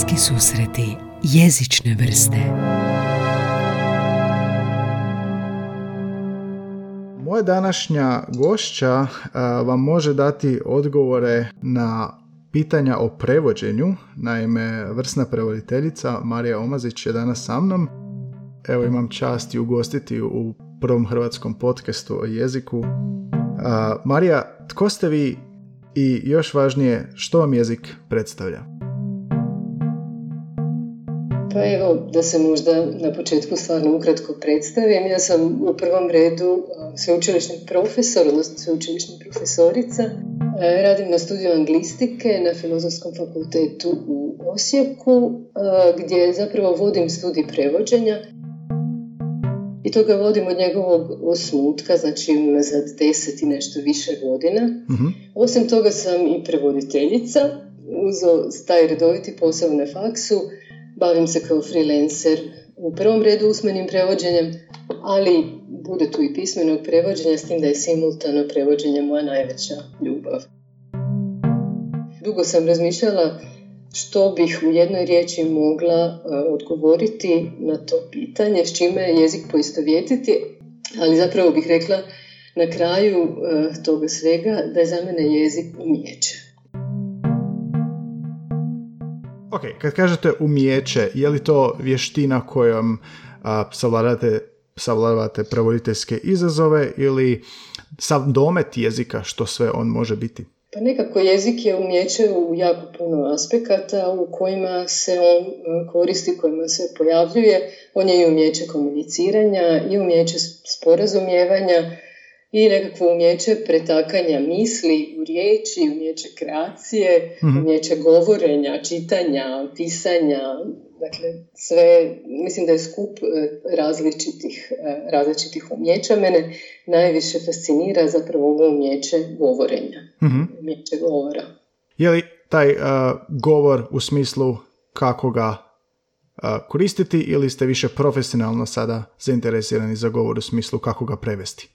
Bliski susreti jezične vrste Moja današnja gošća vam može dati odgovore na pitanja o prevođenju. Naime, vrsna prevoditeljica Marija Omazić je danas sa mnom. Evo imam čast i ugostiti u prvom hrvatskom podcastu o jeziku. Marija, tko ste vi i još važnije, što vam jezik predstavlja? Pa evo, da se možda na početku stvarno ukratko predstavim. Ja sam u prvom redu sveučilišni profesor, odnosno sveučilišna profesorica. E, radim na studiju anglistike na Filozofskom fakultetu u Osijeku, gdje zapravo vodim studij prevođenja i to ga vodim od njegovog osnutka, znači za deset i nešto više godina. Mhm. Osim toga sam i prevoditeljica, uz taj redoviti posao na faksu, bavim se kao freelancer u prvom redu usmenim prevođenjem, ali bude tu i pismenog prevođenja, s tim da je simultano prevođenje moja najveća ljubav. Dugo sam razmišljala što bih u jednoj riječi mogla e, odgovoriti na to pitanje, s čime jezik poistovjetiti, ali zapravo bih rekla na kraju e, toga svega da je za mene jezik umijeće. Ok, kad kažete umijeće, je li to vještina kojom savladate, savladavate prevoditeljske izazove ili sav domet jezika što sve on može biti? Pa nekako jezik je umjeće u jako puno aspekata u kojima se on e, koristi, kojima se pojavljuje. On je i umjeće komuniciranja, i umjeće sporazumijevanja, i nekakvo umjeće pretakanja misli u riječi, umjeće kreacije, mm umjeće govorenja, čitanja, pisanja, dakle sve, mislim da je skup e, različitih, e, različitih umjeća. Mene najviše fascinira zapravo ovo umjeće govorenja, mm umjeće govora. Je li taj uh, govor u smislu kako ga koristiti ili ste više profesionalno sada zainteresirani za govor u smislu kako ga prevesti?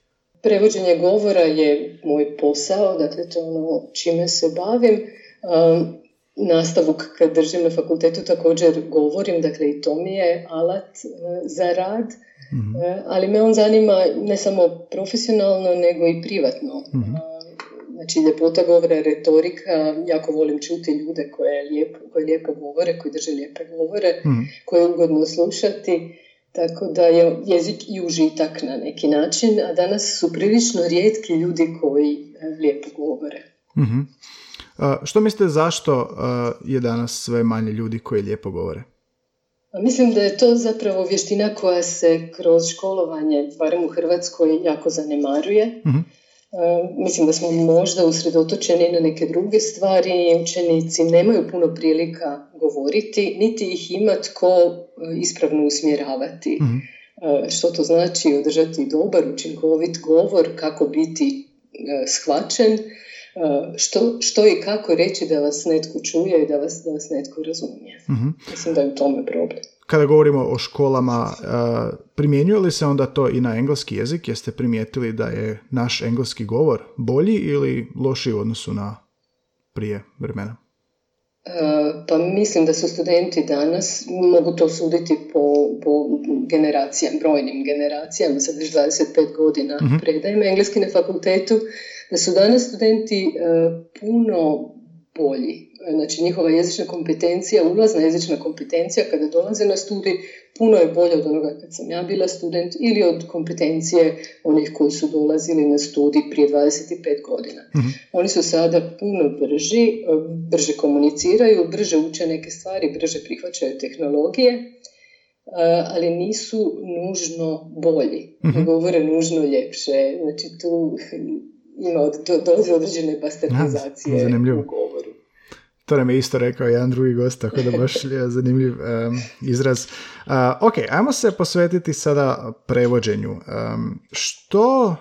Prevođenje govora je moj posao, dakle to je ono čime se bavim. Um, nastavu kad držim na fakultetu također govorim, dakle i to mi je alat uh, za rad, mhm. uh, ali me on zanima ne samo profesionalno nego i privatno. mm Znači ljepota govora, retorika, jako volim čuti ljude koje lijepo, koje lijepo govore, koji drže lijepe govore, mm koje je ugodno slušati. Tako da je jezik i užitak na neki način, a danas su prilično rijetki ljudi koji e, lijepo govore. uh što mislite zašto je danas sve manje ljudi koji lijepo govore? Mislim da je to zapravo vještina koja se kroz školovanje, barem u Hrvatskoj, jako zanemaruje. uh Mislim da smo možda usredotočeni na neke druge stvari. Učenici nemaju puno prilika govoriti, niti ih ima tko e, ispravno usmjeravati. mm Što to znači održati dobar, učinkovit govor, kako biti e, shvaćen, što, što i kako reći da vas netko čuje i da vas, da vas netko razumije. mm Mislim da je u tome problem. Kada govorimo o školama, primjenjuje li se onda to i na engleski jezik? Jeste primijetili da je naš engleski govor bolji ili lošiji u odnosu na prije vremena? Pa mislim da su studenti danas, mogu to suditi po, po generacijama, brojnim generacijama, sad već 25 godina uh predajem engleski na fakultetu, da su danas studenti puno bolji. Znači njihova jezična kompetencija, ulazna jezična kompetencija kada dolaze na studij puno je bolja od onoga kad sam ja bila student ili od kompetencije onih koji su dolazili na studij prije 25 godina. Mhm. Oni su sada puno brži, brže komuniciraju, brže uče neke stvari, brže prihvaćaju tehnologije, e, ali nisu nužno bolji, mm govore nužno ljepše. Znači tu ima od, dolazi određene bastardizacije u govoru. To nam je isto rekao jedan drugi gost, tako da baš je zanimljiv izraz. Uh, ok, ajmo se posvetiti sada prevođenju. Um, što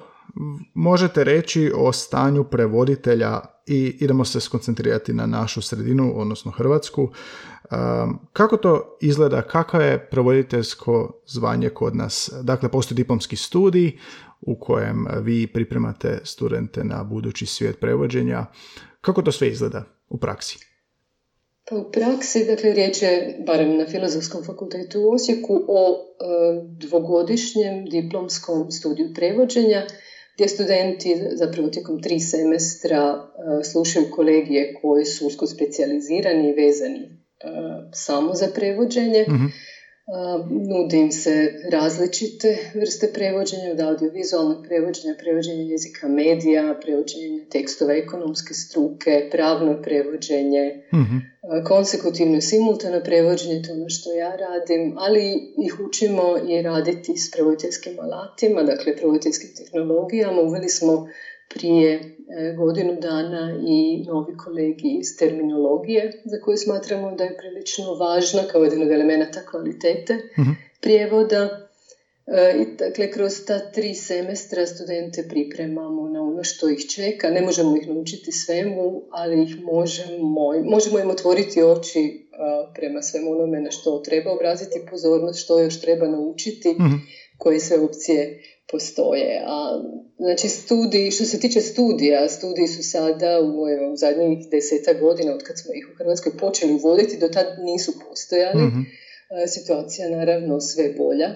možete reći o stanju prevoditelja i idemo se skoncentrirati na našu sredinu, odnosno Hrvatsku. Um, kako to izgleda, kakvo je prevoditeljsko zvanje kod nas? Dakle, postoji diplomski studij u kojem vi pripremate studente na budući svijet prevođenja. Kako to sve izgleda u praksi? Pa u praksi, dakle, riječ je, barem na Filozofskom fakultetu u Osijeku, o e, dvogodišnjem diplomskom studiju prevođenja, gdje studenti zapravo tijekom tri semestra e, slušaju kolegije koji su usko specijalizirani i vezani e, samo za prevođenje. Mhm. Nudi im se različite vrste prevođenja, od audiovizualnog prevođenja, prevođenja jezika medija, prevođenja tekstova ekonomske struke, pravno prevođenje, uh konsekutivno simultano prevođenje, to ono što ja radim, ali ih učimo i raditi s prevoditeljskim alatima, dakle prevoditeljskim tehnologijama. Uveli smo prije E, godinu dana i novi kolegi iz terminologije za koju smatramo da je prilično važna kao jedan od elemenata kvalitete mhm. prijevoda. E, I dakle, kroz ta tri semestra studente pripremamo na ono što ih čeka. Ne možemo ih naučiti svemu, ali ih možemo, možemo im otvoriti oči e, prema svemu onome na što treba obraziti pozornost, što još treba naučiti, mhm. koje sve opcije postoje. A, znači, studij, što se tiče studija, studiji su sada u, evo, zadnjih deseta godina, od kad smo ih u Hrvatskoj počeli uvoditi, do tad nisu postojali. mm Situacija naravno sve bolja.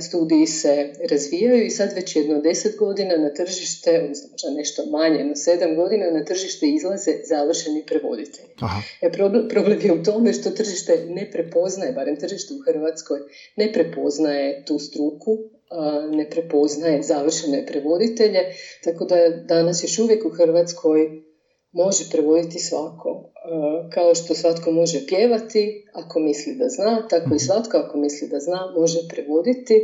Studiji se razvijaju i sad već jedno deset godina na tržište, odnosno možda nešto manje, jedno sedam godina na tržište izlaze završeni prevoditelji. Aha. E, problem, problem je u tome što tržište ne prepoznaje, barem tržište u Hrvatskoj, ne prepoznaje tu struku, ne prepoznaje završene prevoditelje, tako da danas još uvijek u Hrvatskoj može prevoditi svako. Kao što svatko može pjevati ako misli da zna, tako i mhm. svatko ako misli da zna može prevoditi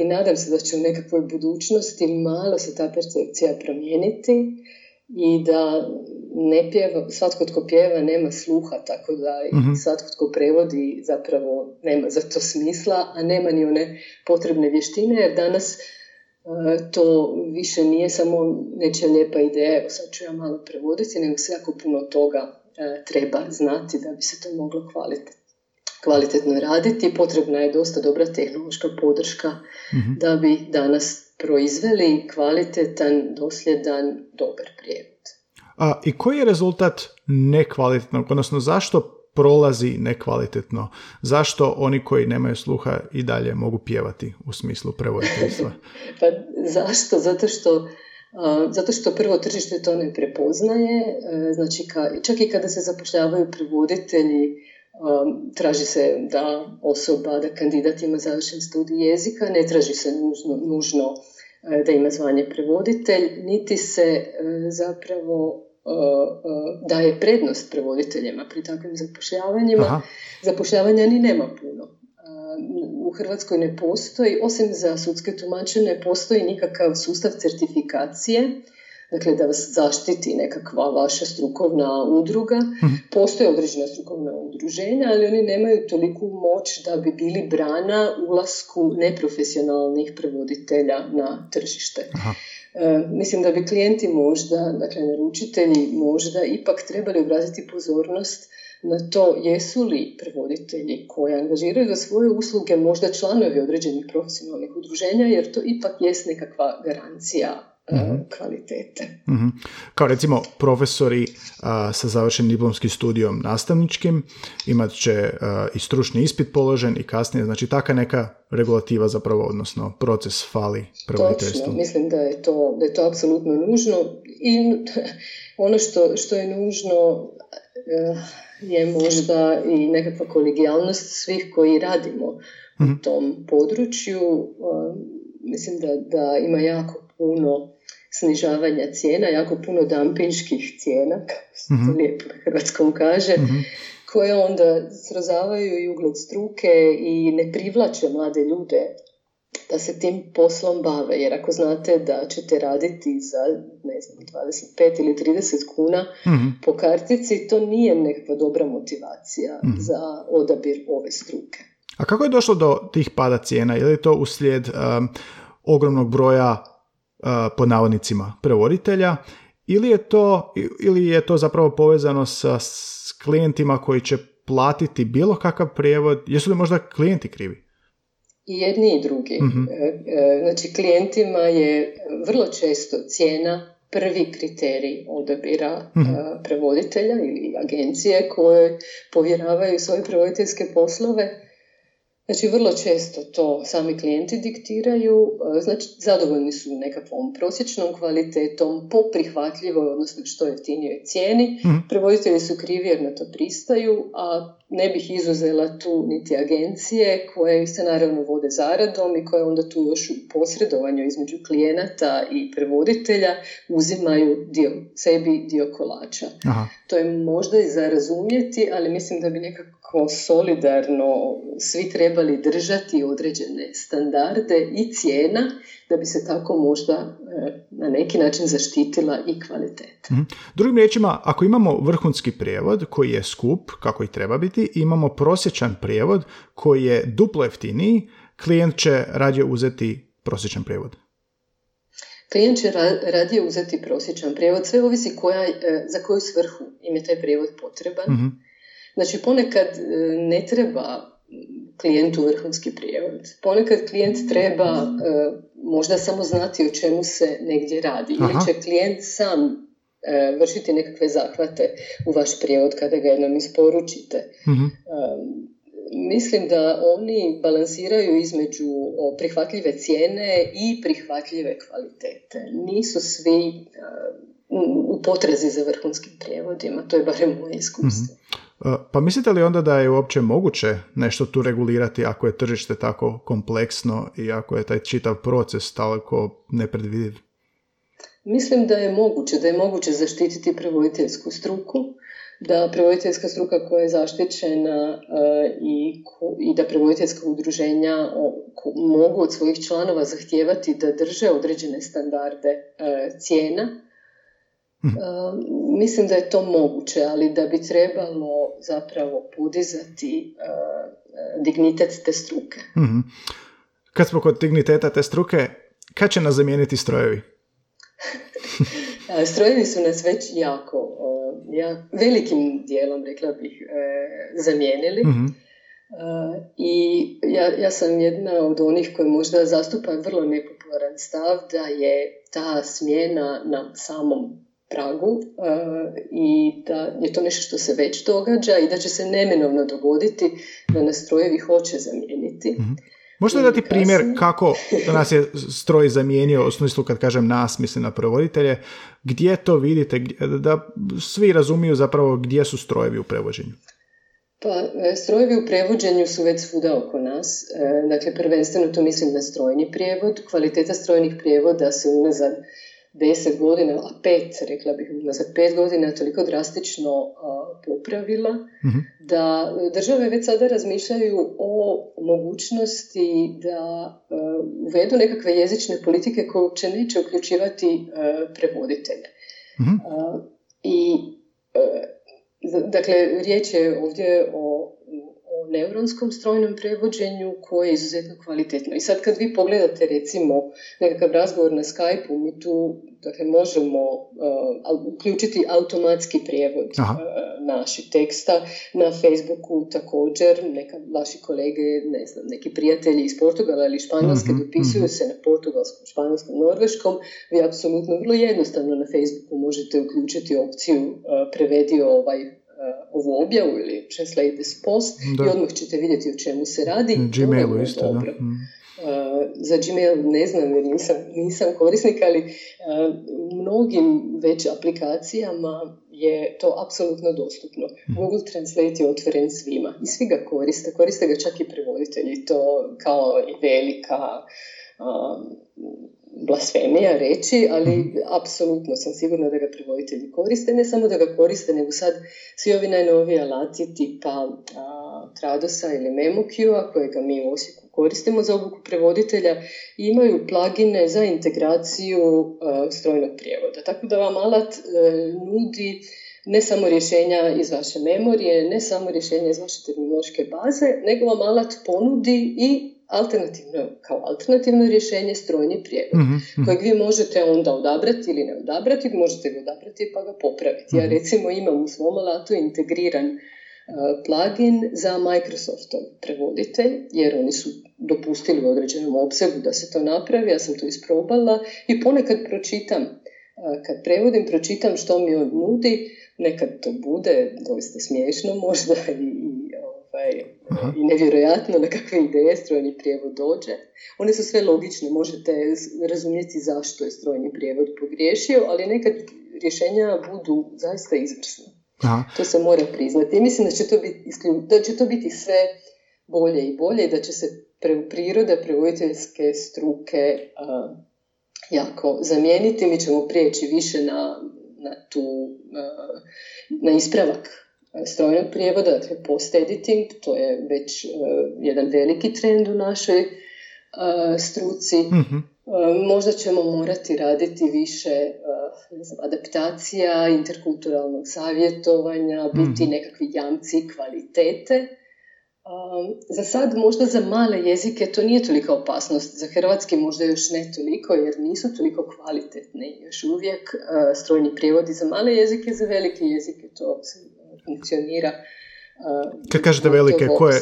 i nadam se da će u nekakvoj budućnosti malo se ta percepcija promijeniti i da ne pjeva, svatko tko pjeva nema sluha, tako da mm svatko tko prevodi zapravo nema za to smisla, a nema ni one potrebne vještine, jer danas e, to više nije samo nečija lijepa ideja, evo sad ću ja malo prevoditi, nego se jako puno toga e, treba znati da bi se to moglo kvalitetno kvalitetno raditi. Potrebna je dosta dobra tehnološka podrška mhm. da bi danas proizveli kvalitetan, dosljedan, dobar prijevod. A, I koji je rezultat nekvalitetnog, odnosno zašto prolazi nekvalitetno? Zašto oni koji nemaju sluha i dalje mogu pjevati u smislu prevoditeljstva? pa zašto? Zato što zato što prvo tržište to ne prepoznaje, e, znači čak i kada se zapošljavaju prevoditelji, traži se da osoba, da kandidat ima završen studij jezika, ne traži se nužno, nužno e, da ima zvanje prevoditelj, niti se e, zapravo daje prednost prevoditeljima pri takvim zapošljavanjima. Zapošljavanja ni nema puno. U Hrvatskoj ne postoji, osim za sudske tumače, ne postoji nikakav sustav certifikacije, dakle da vas zaštiti nekakva vaša strukovna udruga. Mhm. Postoje određena strukovna udruženja, ali oni nemaju toliku moć da bi bili brana ulasku neprofesionalnih prevoditelja na tržište. Aha. E, mislim da bi klijenti možda, dakle naručitelji možda ipak trebali obratiti pozornost na to jesu li prevoditelji koji angažiraju za svoje usluge možda članovi određenih profesionalnih udruženja jer to ipak jest nekakva garancija mm kvalitete. mm Kao recimo profesori sa završenim diplomskim studijom nastavničkim imat će i stručni ispit položen i kasnije, znači taka neka regulativa zapravo, odnosno proces fali prevoditeljstvu. Točno, mislim da je to, da je to apsolutno nužno i ono što, što je nužno je možda i nekakva kolegijalnost svih koji radimo u mhm. tom području. Mislim da, da ima jako puno snižavanja cijena, jako puno dampinških cijena, kako se to mhm. lijepo na hrvatskom kaže, mhm. koje onda srozavaju i ugled struke i ne privlače mlade ljude da se tim poslom bave, jer ako znate da ćete raditi za, ne znam, 25 ili 30 kuna mhm. po kartici, to nije nekakva dobra motivacija za odabir ove struke. A kako je došlo do tih pada cijena? Je li to uslijed um, ogromnog broja pod navodnicima prevoditelja ili je to ili je to zapravo povezano sa s klijentima koji će platiti bilo kakav prijevod, jesu li možda klijenti krivi? I jedni i drugi. Mhm. E, e, znači klijentima je vrlo često cijena prvi kriterij odabira mhm. prevoditelja ili agencije koje povjeravaju svoje prevoditeljske poslove Znači, vrlo često to sami klijenti diktiraju, e, znači, zadovoljni su nekakvom prosječnom kvalitetom, po prihvatljivoj, odnosno što jeftinijoj cijeni. Mm. Prevoditelji su krivi jer na to pristaju, a ne bih izuzela tu niti agencije koje se naravno vode zaradom i koje onda tu još u posredovanju između klijenata i prevoditelja uzimaju dio sebi dio kolača. Aha. To je možda i za razumjeti, ali mislim da bi nekako solidarno svi trebali držati određene standarde i cijena da bi se tako možda na neki način zaštitila i kvaliteta. Mhm. Drugim riječima, ako imamo vrhunski prijevod koji je skup, kako i treba biti, imamo prosječan prijevod koji je duplo jeftiniji, klijent će radije uzeti prosječan prijevod. Klijent će radije uzeti prosječan prijevod, sve ovisi koja, e, za koju svrhu im je taj prijevod potreban. Mhm. Znači ponekad e, ne treba klijentu vrhunski prijevod. Ponekad klijent treba e, možda samo znati o čemu se negdje radi. Ili će klijent sam e, vršiti nekakve zahvate u vaš prijevod kada ga jednom isporučite. Mhm. mislim da oni balansiraju između prihvatljive cijene i prihvatljive kvalitete. Nisu svi u potrazi za vrhunskim prijevodima, to je barem moje iskustvo. Mhm. E, pa mislite li onda da je uopće moguće nešto tu regulirati ako je tržište tako kompleksno i ako je taj čitav proces tako nepredvidiv? Mislim da je moguće, da je moguće zaštititi prevoditeljsku struku, da prevoditeljska struka koja je zaštićena e, i, i da prevoditeljska udruženja mogu od svojih članova zahtijevati da drže određene standarde e, cijena. Mislim da je to moguće, ali da bi trebalo zapravo podizati dignitet te struke. Mhm. Kad smo kod digniteta te struke, kad će nas zamijeniti strojevi? strojevi su nas već jako, ja, velikim dijelom, rekla bih, e, zamijenili. Mhm. I ja, ja sam jedna od onih koji možda zastupa vrlo nepopularan stav da je ta smjena na samom pragu e, i da je to nešto što se već događa i da će se neminovno dogoditi da nas strojevi hoće zamijeniti. Mm-hmm. Možete dati primjer kako nas je stroj zamijenio, u smislu kad kažem nas, mislim na prevoditelje, gdje to vidite, da svi razumiju zapravo gdje su strojevi u prevođenju? Pa, e, strojevi u prevođenju su već svuda oko nas. E, dakle, prvenstveno to mislim na strojni prijevod. Kvaliteta strojnih prijevoda se unazad deset godina, a pet, rekla bih, za pet godina toliko drastično popravila, mhm. da države već sada razmišljaju o mogućnosti da uvedu nekakve jezične politike koje uopće neće uključivati prevoditelje. Mhm. I Dakle, riječ je ovdje o neuronskom strojnom prevođenju koje je izuzetno kvalitetno. I sad kad vi pogledate recimo nekakav razgovor na Skype-u, mi tu dakle, možemo uh, uključiti automatski prijevod uh, naših teksta. Na Facebooku također, neka vaši kolege, ne znam, neki prijatelji iz Portugala ili Španjolske mm dopisuju mhm. se na portugalskom, španjolskom, norveškom. Vi apsolutno vrlo jednostavno na Facebooku možete uključiti opciju uh, prevedi ovaj ovu objavu ili translate this post i odmah ćete vidjeti o čemu se radi. Gmailu isto, dobro. da. Mm. Uh, za Gmail ne znam jer nisam, nisam korisnik, ali uh, mnogim već aplikacijama je to apsolutno dostupno. Mm. Google Translate je otvoren svima i svi ga koriste, koriste ga čak i prevoditelji, to kao i velika um, blasfemija reći, ali mhm. apsolutno sam sigurna da ga prevoditelji koriste. Ne samo da ga koriste, nego sad svi ovi najnoviji alati tipa a, Tradosa ili MemoQ-a, kojega mi u Osijeku koristimo za obuku prevoditelja, imaju plagine za integraciju strojnog prijevoda. Tako da vam alat e, nudi ne samo rješenja iz vaše memorije, ne samo rješenja iz vaše terminološke baze, nego vam alat ponudi i alternativno, kao alternativno rješenje strojni prijevod, mm-hmm. kojeg vi možete onda odabrati ili ne odabrati, možete ga odabrati pa ga popraviti. Ja mhm. recimo imam u svom alatu integriran uh, plugin za Microsoftov prevoditelj, jer oni su dopustili u određenom opsegu da se to napravi, ja sam to isprobala i ponekad pročitam kad prevodim, pročitam što mi on nudi, nekad to bude doista smiješno možda i, ovaj, i nevjerojatno na kakve ideje strojni prijevod dođe. One su sve logične, možete razumjeti zašto je strojni prijevod pogriješio, ali nekad rješenja budu zaista izvrsne. Aha. To se mora priznati. I mislim da će to biti, da će to biti sve bolje i bolje i da će se pre, priroda prevoditeljske struke jako zamijeniti. Mi ćemo prijeći više na, na tu, na ispravak strojnog prijevoda, dakle post-editing, to je već jedan veliki trend u našoj struci. mm Možda ćemo morati raditi više ne znam, adaptacija, interkulturalnog savjetovanja, biti mhm. nekakvi jamci kvalitete za sad možda za male jezike to nije tolika opasnost, za hrvatski možda još ne toliko jer nisu toliko kvalitetni još uvijek uh, strojni prijevodi za male jezike, za velike jezike to funkcionira. Kad kažete velike, koje,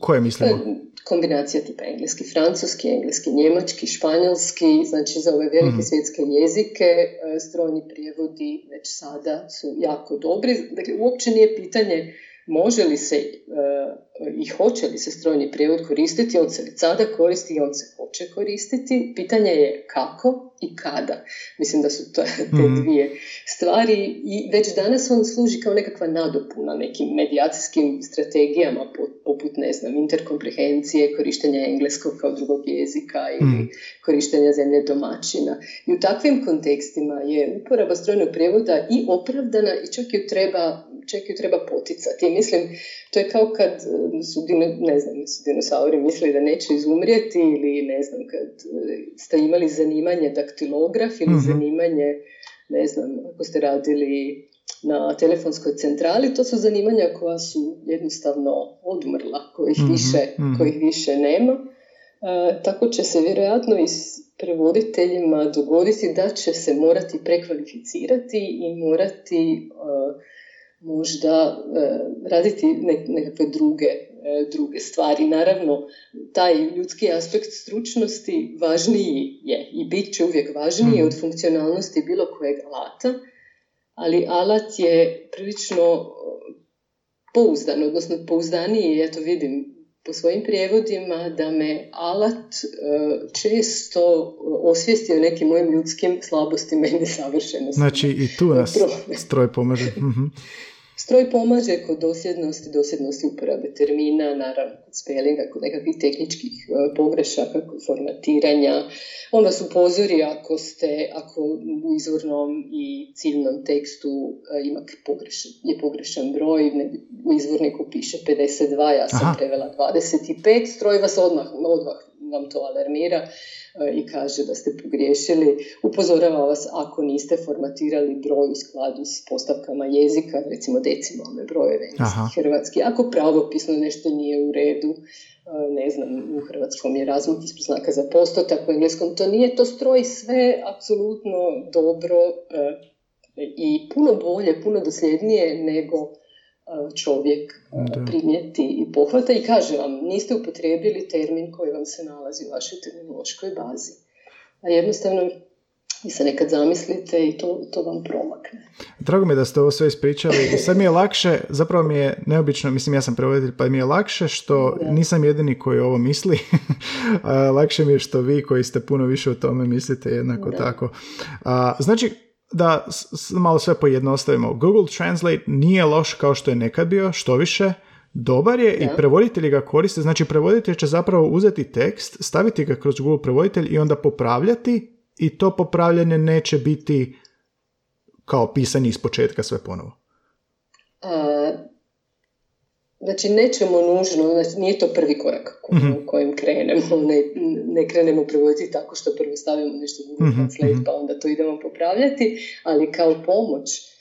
koje mislimo? Kombinacija tipa engleski, francuski, engleski, njemački, španjolski, znači za ove velike mm svjetske jezike strojni prijevodi već sada su jako dobri. Dakle, uopće nije pitanje može li se i hoće li se strojni prijevod koristiti, on se već sada koristi i on se hoće koristiti. Pitanje je kako i kada. Mislim da su to te mhm. dvije stvari i već danas on služi kao nekakva nadopuna nekim medijacijskim strategijama poput, ne znam, interkomprehencije, korištenja engleskog kao drugog jezika ili mhm. korištenja zemlje domaćina. I u takvim kontekstima je uporaba strojnog prijevoda i opravdana i čak ju treba, čak ju treba poticati. Mislim, to je kao kad su, ne znam, su dinosauri mislili da neće izumrijeti ili ne znam, kad e, ste imali zanimanje daktilograf ili mm zanimanje, ne znam, ako ste radili na telefonskoj centrali, to su zanimanja koja su jednostavno odmrla, kojih, mm više, mm kojih više nema. E, tako će se vjerojatno i s prevoditeljima dogoditi da će se morati prekvalificirati i morati e, možda raditi nekakve druge E, druge stvari. Naravno, taj ljudski aspekt stručnosti važniji je i bit će uvijek važniji mm. od funkcionalnosti bilo kojeg alata, ali alat je prilično pouzdan, odnosno pouzdaniji, ja to vidim po svojim prijevodima, da me alat e, često osvijesti o nekim mojim ljudskim slabostima i nesavršenostima. Znači i tu nas stroj pomaže. Stroj pomaže kod dosljednosti, dosljednosti uporabe termina, naravno kod spelinga, kod nekakvih tehničkih e, pogrešaka, kod formatiranja. Onda su pozori ako ste, ako u izvornom i ciljnom tekstu e, ima pogrešan, je pogrešan broj, u izvorniku piše 52, ja sam Aha. prevela 25, stroj vas odmah, odmah vam to alarmira i kaže da ste pogriješili. Upozorava vas ako niste formatirali broj u skladu s postavkama jezika, recimo decimalne brojeve hrvatski. Ako pravopisno nešto nije u redu, ne znam, u hrvatskom je razmak ispod znaka za postotak, u engleskom to nije, to stroji sve apsolutno dobro i puno bolje, puno dosljednije nego čovjek da. primijeti i pohvata i kaže vam, niste upotrijebili termin koji vam se nalazi u vašoj terminološkoj bazi. A jednostavno vi se nekad zamislite i to, to vam promakne. Drago mi je da ste ovo sve ispričali i sad mi je lakše, zapravo mi je neobično, mislim ja sam prevoditelj, pa mi je lakše što nisam jedini koji ovo misli, lakše mi je što vi koji ste puno više o tome mislite jednako tako. A, znači, da malo sve pojednostavimo. Google Translate nije loš kao što je nekad bio, što više, dobar je i prevoditelji ga koriste. Znači, prevoditelj će zapravo uzeti tekst, staviti ga kroz Google prevoditelj i onda popravljati i to popravljanje neće biti kao pisanje iz početka sve ponovo. Znači, nećemo nužno, znači, nije to prvi korak u kojem krenemo, ne, ne krenemo prevoditi tako što prvo stavimo nešto u Google Translate mhm. pa onda to idemo popravljati, ali kao pomoć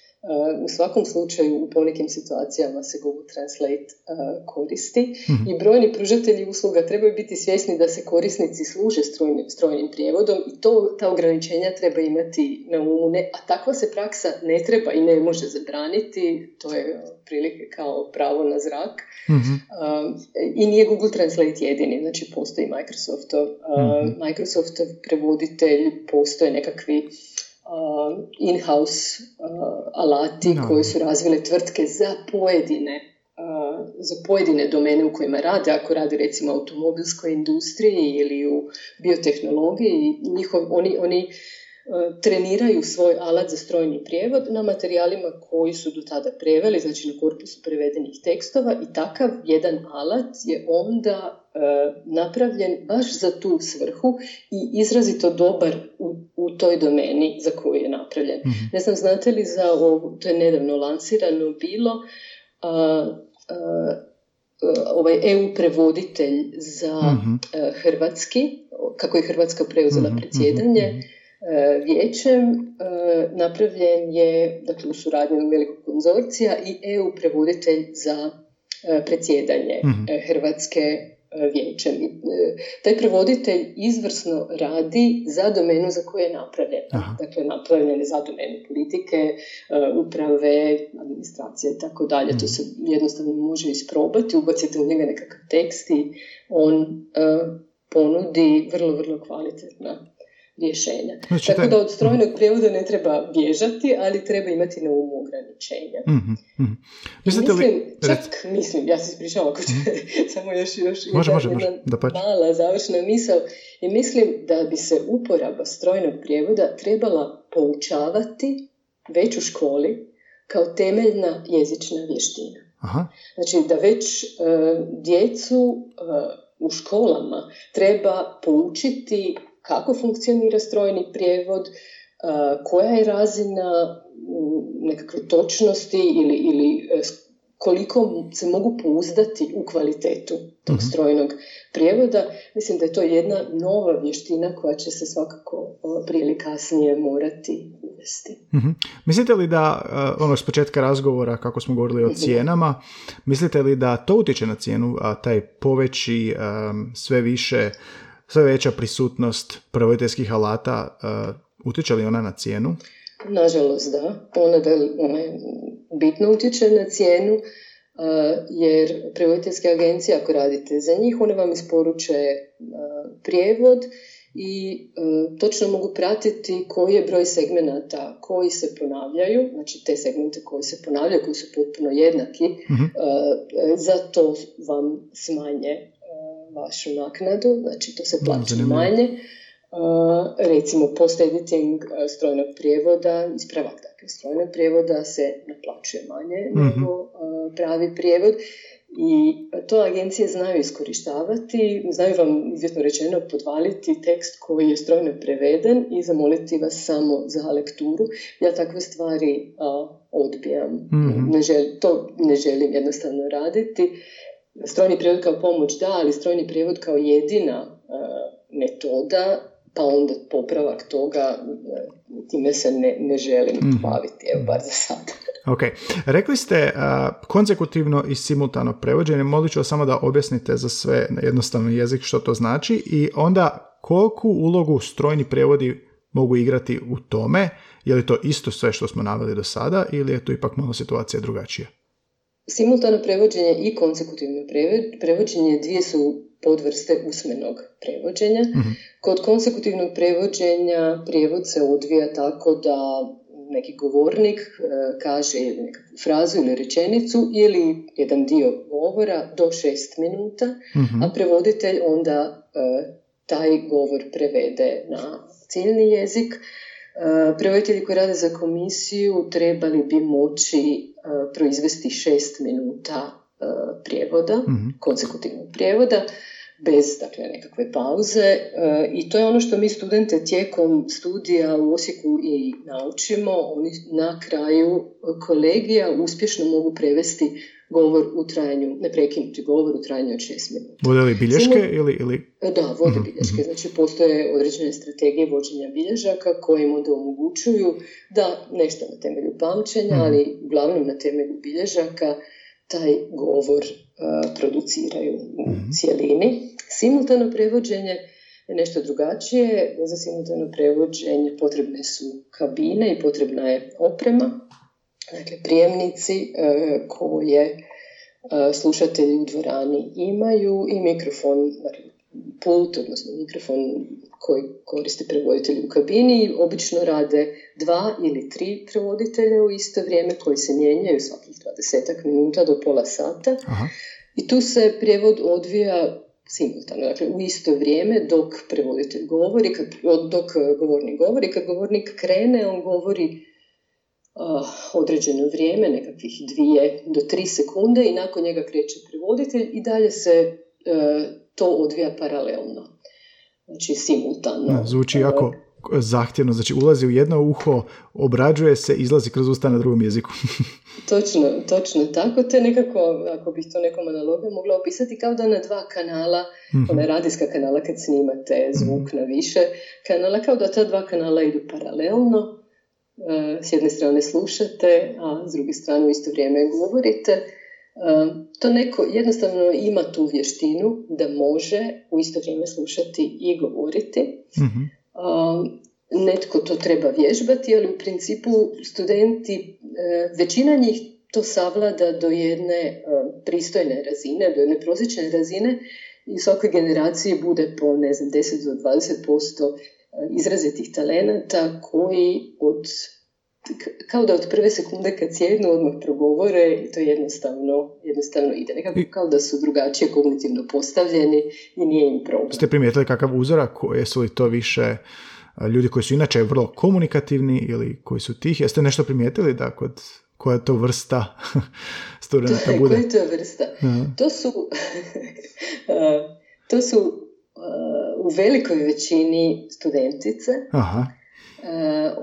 u svakom slučaju u ponekim situacijama se Google Translate uh, koristi mhm. i brojni pružatelji usluga trebaju biti svjesni da se korisnici služe strojnim, strojnim prijevodom i to ta ograničenja treba imati na umu. Ne, a takva se praksa ne treba i ne može zabraniti, to je prilike kao pravo na zrak. mm I nije Google Translate jedini, znači postoji Microsoftov, uh, Microsoftov prevoditelj, postoje nekakvi in-house alati koji su razvile tvrtke za pojedine za pojedine domene u kojima rade, ako rade recimo u automobilskoj industriji ili u biotehnologiji, njihov, oni, oni treniraju svoj alat za strojni prijevod na materijalima koji su do tada preveli, znači na korpusu prevedenih tekstova i takav jedan alat je onda napravljen baš za tu svrhu i izrazito dobar u, u toj domeni za koju je napravljen. mm Ne znam, znate li za ovo, to je nedavno lansirano bilo, ovaj EU prevoditelj za mm hrvatski, kako je Hrvatska preuzela mhm, predsjedanje, mhm. Vijećem napravljen je dakle, u suradnju velikog konzorcija i EU prevoditelj za predsjedanje Hrvatske vijećem. E, taj prevoditelj izvrsno radi za domenu za koju je napravljen. Dakle, napravljen je za domenu politike, e, uprave, administracije i tako dalje. To mhm. se jednostavno može isprobati, ubacite u njega nekakav tekst i on e, ponudi vrlo, vrlo kvalitetna rješenja. Znači, Tako da od strojnog prijevoda ne treba bježati, ali treba imati na umu ograničenja. Mm-hmm. Mislim, li... čak mislim, ja se ispričavam ako će, mm-hmm. samo još, još može, može, može. Da mala završna misao. I mislim da bi se uporaba strojnog prijevoda trebala poučavati već u školi kao temeljna jezična vještina. Aha. Znači da već uh, djecu uh, u školama treba poučiti kako funkcionira strojni prijevod, koja je razina nekakve točnosti ili, ili e, koliko se mogu pouzdati u kvalitetu tog mhm. strojnog prijevoda. Mislim da je to jedna nova vještina koja će se svakako prije ili kasnije morati uvesti. Mhm. Mislite li da, e, ono s početka razgovora kako smo govorili o cijenama, mislite li da to utječe na cijenu, a taj poveći sve više sve veća prisutnost prevoditeljskih alata, uh, utječe li ona na cijenu? Nažalost da. Ona, da, ona bitno utječe na cijenu, uh, jer prevoditeljske agencije, ako radite za njih, one vam isporuče uh, prijevod i točno mogu pratiti koji je broj segmenata koji se ponavljaju, znači te segmente koji se ponavljaju, koji su potpuno jednaki, uh za to vam smanje vašu naknadu, znači to se plaća manje. Uh, recimo post-editing uh, strojnog prijevoda, ispravak dakle strojnog prijevoda se naplaćuje manje mm nego uh, pravi prijevod i to agencije znaju iskorištavati, znaju vam izvjetno rečeno podvaliti tekst koji je strojno preveden i zamoliti vas samo za lekturu. Ja takve stvari odbijam. mm Ne to ne želim jednostavno raditi strojni prijevod kao pomoć da, ali strojni prijevod kao jedina uh, metoda, pa onda popravak toga, uh, time se ne, ne želim mm baviti, evo bar za sad. ok, rekli ste uh, konsekutivno i simultano prevođenje, molit ću samo da objasnite za sve na jednostavni jezik što to znači i onda koliku ulogu strojni prijevodi mogu igrati u tome, je li to isto sve što smo naveli do sada ili je tu ipak malo situacija drugačija? Simultano prevođenje i konsekutivno prevođenje dvije su podvrste usmenog prevođenja. Mhm. Kod konsekutivnog prevođenja prijevod se odvija tako da neki govornik e, kaže nekakvu frazu ili rečenicu ili jedan dio govora do šest minuta, mhm. a prevoditelj onda e, taj govor prevede na ciljni jezik. E, prevoditelji koji rade za komisiju trebali bi moći proizvesti šest minuta e, prijevoda, mm konsekutivnog prijevoda, bez dakle, nekakve pauze e, i to je ono što mi studente tijekom studija u Osijeku i naučimo. Oni na kraju kolegija uspješno mogu prevesti govor u trajanju, neprekinuti govor u trajanju od šest minuta. Vode li bilješke ili, ili... Da, vode mhm, bilješke. Mhm. Znači, postoje određene strategije vođenja bilježaka koje im onda omogućuju da nešto na temelju pamćenja, mhm. ali uglavnom na temelju bilježaka taj govor produciraju u cijelini. Simultano prevođenje je nešto drugačije. Za simultano prevođenje potrebne su kabine i potrebna je oprema dakle prijemnici e, koje e, slušatelji u dvorani imaju i mikrofon, dakle pult, odnosno mikrofon koji koristi prevoditelj u kabini. Obično rade dva ili tri prevoditelja u isto vrijeme koji se mijenjaju svakih 20 minuta do pola sata. Aha. I tu se prijevod odvija simultano, dakle u isto vrijeme dok prevoditelj govori, kad, dok govornik govori, kad govornik krene, on govori određeno vrijeme, nekakvih dvije do tri sekunde i nakon njega kreće prevoditelj i dalje se to odvija paralelno. Znači simultano. zvuči jako zahtjevno, znači ulazi u jedno uho, obrađuje se, izlazi kroz usta na drugom jeziku. točno, točno tako, te nekako, ako bih to nekom analogom mogla opisati, kao da na dva kanala, mm-hmm. ona radijska kanala kad snimate zvuk mm na više kanala, kao da ta dva kanala idu paralelno, s jedne strane slušate, a s druge strane u isto vrijeme govorite. To neko jednostavno ima tu vještinu da može u isto vrijeme slušati i govoriti. mm netko to treba vježbati, ali u principu studenti, e, većina njih to savlada do jedne e, pristojne razine, do jedne prosječne razine i svakoj generaciji bude po, ne znam, 10 do 20% e, izrazitih talenata koji od kao da od prve sekunde kad sjednu odmah progovore i to jednostavno, jednostavno ide. Nekako kao da su drugačije kognitivno postavljeni i nije im problem. Ste primijetili kakav uzorak? Jesu li to više ljudi koji su inače vrlo komunikativni ili koji su tihi? Jeste nešto primijetili da kod koja to vrsta studenta bude? Koja je to vrsta? To su, to su u velikoj većini studentice. Aha.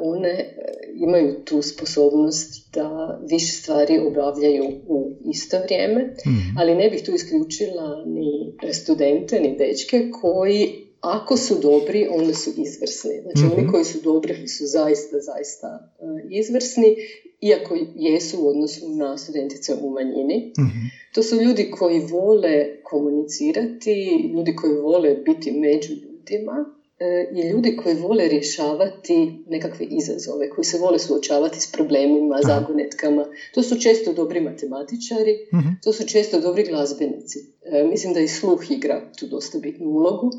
One imaju tu sposobnost da više stvari obavljaju u isto vrijeme, mhm. ali ne bih tu isključila ni studente, ni dečke koji ako su dobri, onda su izvrsni. Znači, oni mhm. koji su dobri su zaista, zaista uh, izvrsni, iako jesu u odnosu na studentice u manjini. Mhm. To su ljudi koji vole komunicirati, ljudi koji vole biti među ljudima uh, i ljudi koji vole rješavati nekakve izazove, koji se vole suočavati s problemima, Aha. zagonetkama. To su često dobri matematičari, mhm. to su često dobri glazbenici. Uh, mislim da i sluh igra tu dosta bitnu ulogu.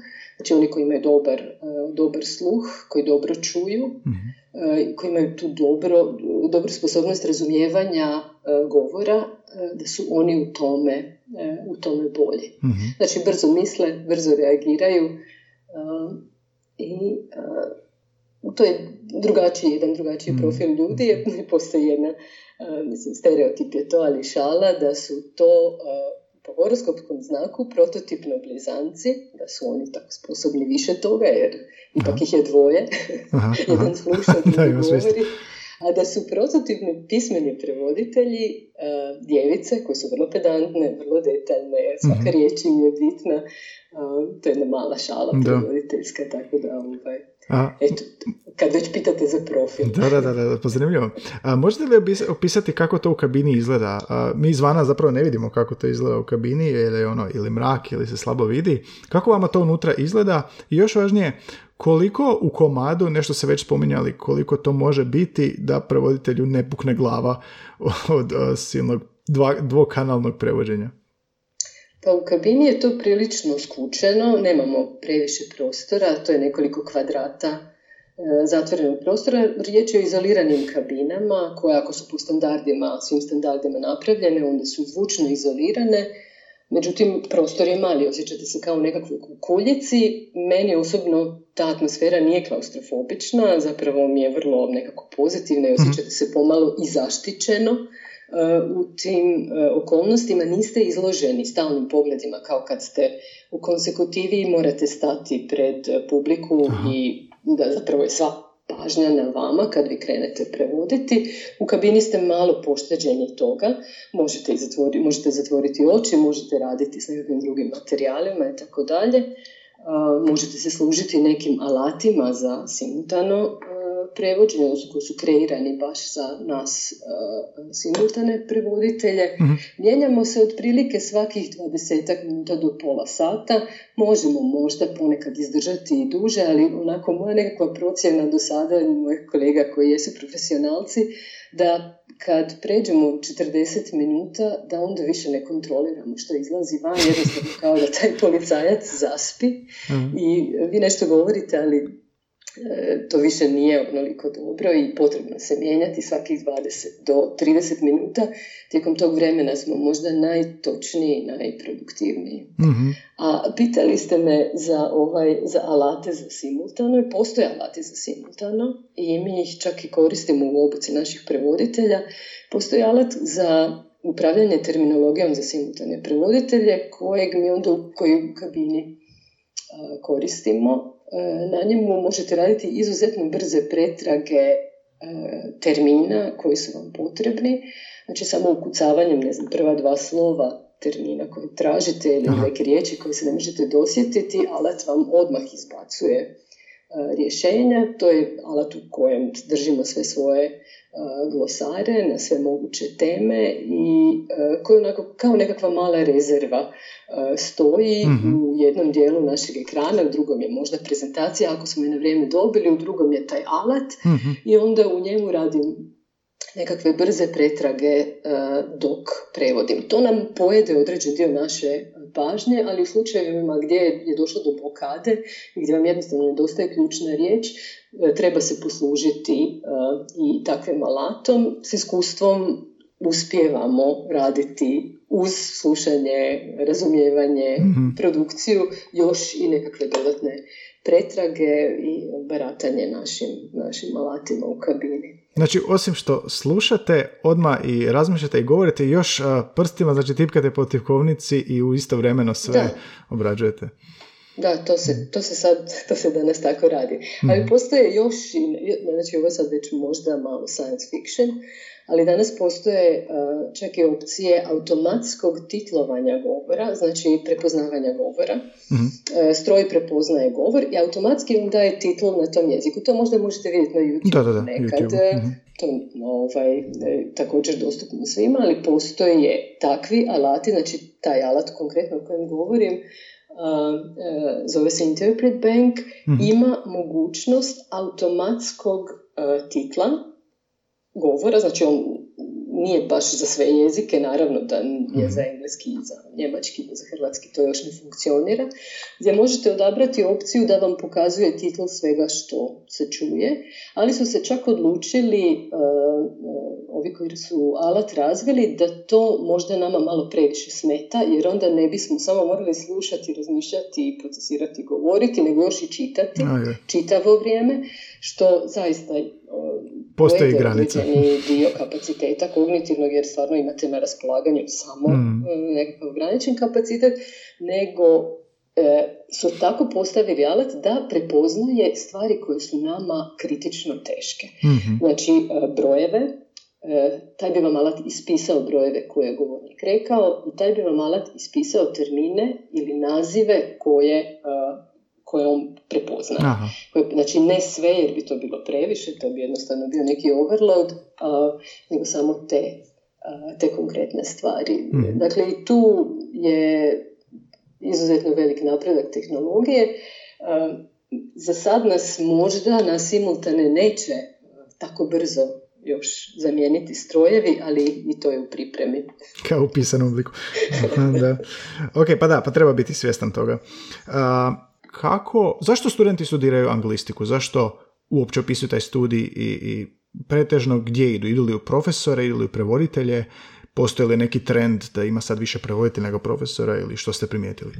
Znači oni koji imaju dobar, e, dobar sluh, koji dobro čuju, mm koji imaju tu dobro, dobru sposobnost razumijevanja e, govora, da su oni u tome, u tome bolji. mm Znači brzo misle, brzo reagiraju i to je drugačiji, jedan drugačiji mhm. profil ljudi, postoji jedna, mislim, stereotip je to, ali šala, da su to po horoskopskom znaku prototipno blizanci, da su oni tako sposobni više toga, jer ipak ih je dvoje, aha, jedan sluša, drugi govori, a da su prototipni pismeni prevoditelji uh, djevice koje su vrlo pedantne, vrlo detaljne, svaka uh riječ im je bitna, uh, to je jedna mala šala prevoditeljska, tako da ovaj, a, Eto, kad već pitate za profil. Da, da, da, da pozanimljivo. A, možete li opisati kako to u kabini izgleda? A, mi izvana zapravo ne vidimo kako to izgleda u kabini, ili ono, ili mrak, ili se slabo vidi. Kako vama to unutra izgleda? I još važnije, koliko u komadu, nešto se već spominjali, koliko to može biti da prevoditelju ne pukne glava od, od silnog dva, dvokanalnog prevođenja? Pa u kabini je to prilično skučeno, nemamo previše prostora, to je nekoliko kvadrata e, zatvorenog prostora. Riječ je o izoliranim kabinama koje ako su po standardima, svim standardima napravljene, onda su zvučno izolirane. Međutim, prostor je mali, osjećate se kao u nekakvoj kukuljici. Meni osobno ta atmosfera nije klaustrofobična, zapravo mi je vrlo nekako pozitivna i osjećate se pomalo i zaštićeno u tim e, okolnostima niste izloženi stalnim pogledima kao kad ste u konsekutivi morate stati pred publiku i da zapravo je sva pažnja na vama kad vi krenete prevoditi. U kabini ste malo pošteđeni toga. Možete, zatvoriti, možete zatvoriti oči, možete raditi s nekakvim drugim materijalima i tako dalje. Možete se služiti nekim alatima za simultano prevođenja, koji su kreirani baš za nas uh, simultane prevoditelje. mm Mijenjamo se otprilike svakih 20 minuta do pola sata. Možemo možda ponekad izdržati i duže, ali onako moja nekakva procjena do sada mojih kolega koji jesu profesionalci, da kad pređemo 40 minuta da onda više ne kontroliramo što izlazi van, jednostavno kao da taj policajac zaspi mhm. i vi nešto govorite, ali E, to više nije onoliko dobro i potrebno se mijenjati svakih 20 do 30 minuta. Tijekom tog vremena smo možda najtočniji najproduktivniji. mm A pitali ste me za, ovaj, za alate za simultano i postoje alati za simultano i mi ih čak i koristimo u obuci naših prevoditelja. Postoji alat za upravljanje terminologijom za simultane prevoditelje kojeg mi onda u, u kabini koristimo na njemu možete raditi izuzetno brze pretrage e, termina koji su vam potrebni. Znači samo ukucavanjem, ne znam, prva dva slova termina koje tražite ili neke riječi koje se ne možete dosjetiti, alat vam odmah izbacuje rješenja. To je alat u kojem držimo sve svoje glosare na sve moguće teme i koji onako kao nekakva mala rezerva stoji mhm. u jednom dijelu našeg ekrana, u drugom je možda prezentacija ako smo je na vrijeme dobili, u drugom je taj alat mhm. i onda u njemu radim nekakve brze pretrage dok prevodim. To nam pojede određen dio naše pažnje, ali u slučajevima gdje je došlo do blokade i gdje vam jednostavno nedostaje ključna riječ, E, treba se poslužiti e, i takvim alatom. S iskustvom uspijevamo raditi uz slušanje, razumijevanje, mm produkciju, još i nekakve dodatne pretrage i baratanje našim, našim alatima u kabini. Znači, osim što slušate, odmah i razmišljate i govorite, još prstima, znači tipkate po tipkovnici i u isto vremeno sve da. obrađujete. Da, to se, to se sad, to se danas tako radi. Ali mhm. postoje još, znači ovo sad već možda malo science fiction, ali danas postoje uh, čak i opcije automatskog titlovanja govora, znači prepoznavanja govora. mm stroj prepoznaje govor i automatski vam daje titl na tom jeziku. To možda možete vidjeti na YouTube da, da, da, nekad. Mhm. To ovaj, e, također dostupno svima, ali postoje takvi alati, znači taj alat konkretno o kojem govorim, E, zove se Interpret Bank, mhm. ima mogućnost automatskog e, titla govora, znači on nije baš za sve jezike, naravno da je za mhm. engleski, za njemački, za hrvatski to još ne funkcionira, gdje možete odabrati opciju da vam pokazuje titl svega što se čuje, ali su se čak odlučili ovi koji su alat razvili da to možda nama malo previše smeta, jer onda ne bismo samo morali slušati, razmišljati, procesirati, govoriti, nego još i čitati čitavo vrijeme, što zaista postoji granica. dio kapaciteta kognitivnog, jer stvarno imate na raspolaganju samo mm. nekakav ograničen kapacitet, nego e, su tako postavili alat da prepoznaje stvari koje su nama kritično teške. mm Znači, e, brojeve, E, taj bi vam alat ispisao brojeve koje je govornik rekao i taj bi vam alat ispisao termine ili nazive koje, e, koje on prepozna. Koje, znači ne sve jer bi to bilo previše, to bi jednostavno bio neki overload, nego samo te, te konkretne stvari. mm Dakle i tu je izuzetno velik napredak tehnologije. Za sad nas možda na simultane neće tako brzo još zamijeniti strojevi, ali i to je u pripremi. Kao u pisanom obliku. da. Ok, pa da, pa treba biti svjestan toga. Kako, zašto studenti studiraju anglistiku? Zašto uopće opisuju taj studij i, i pretežno gdje idu? Idu li u profesore ili u prevoditelje? Postoji li neki trend da ima sad više prevoditelja nego profesora ili što ste primijetili?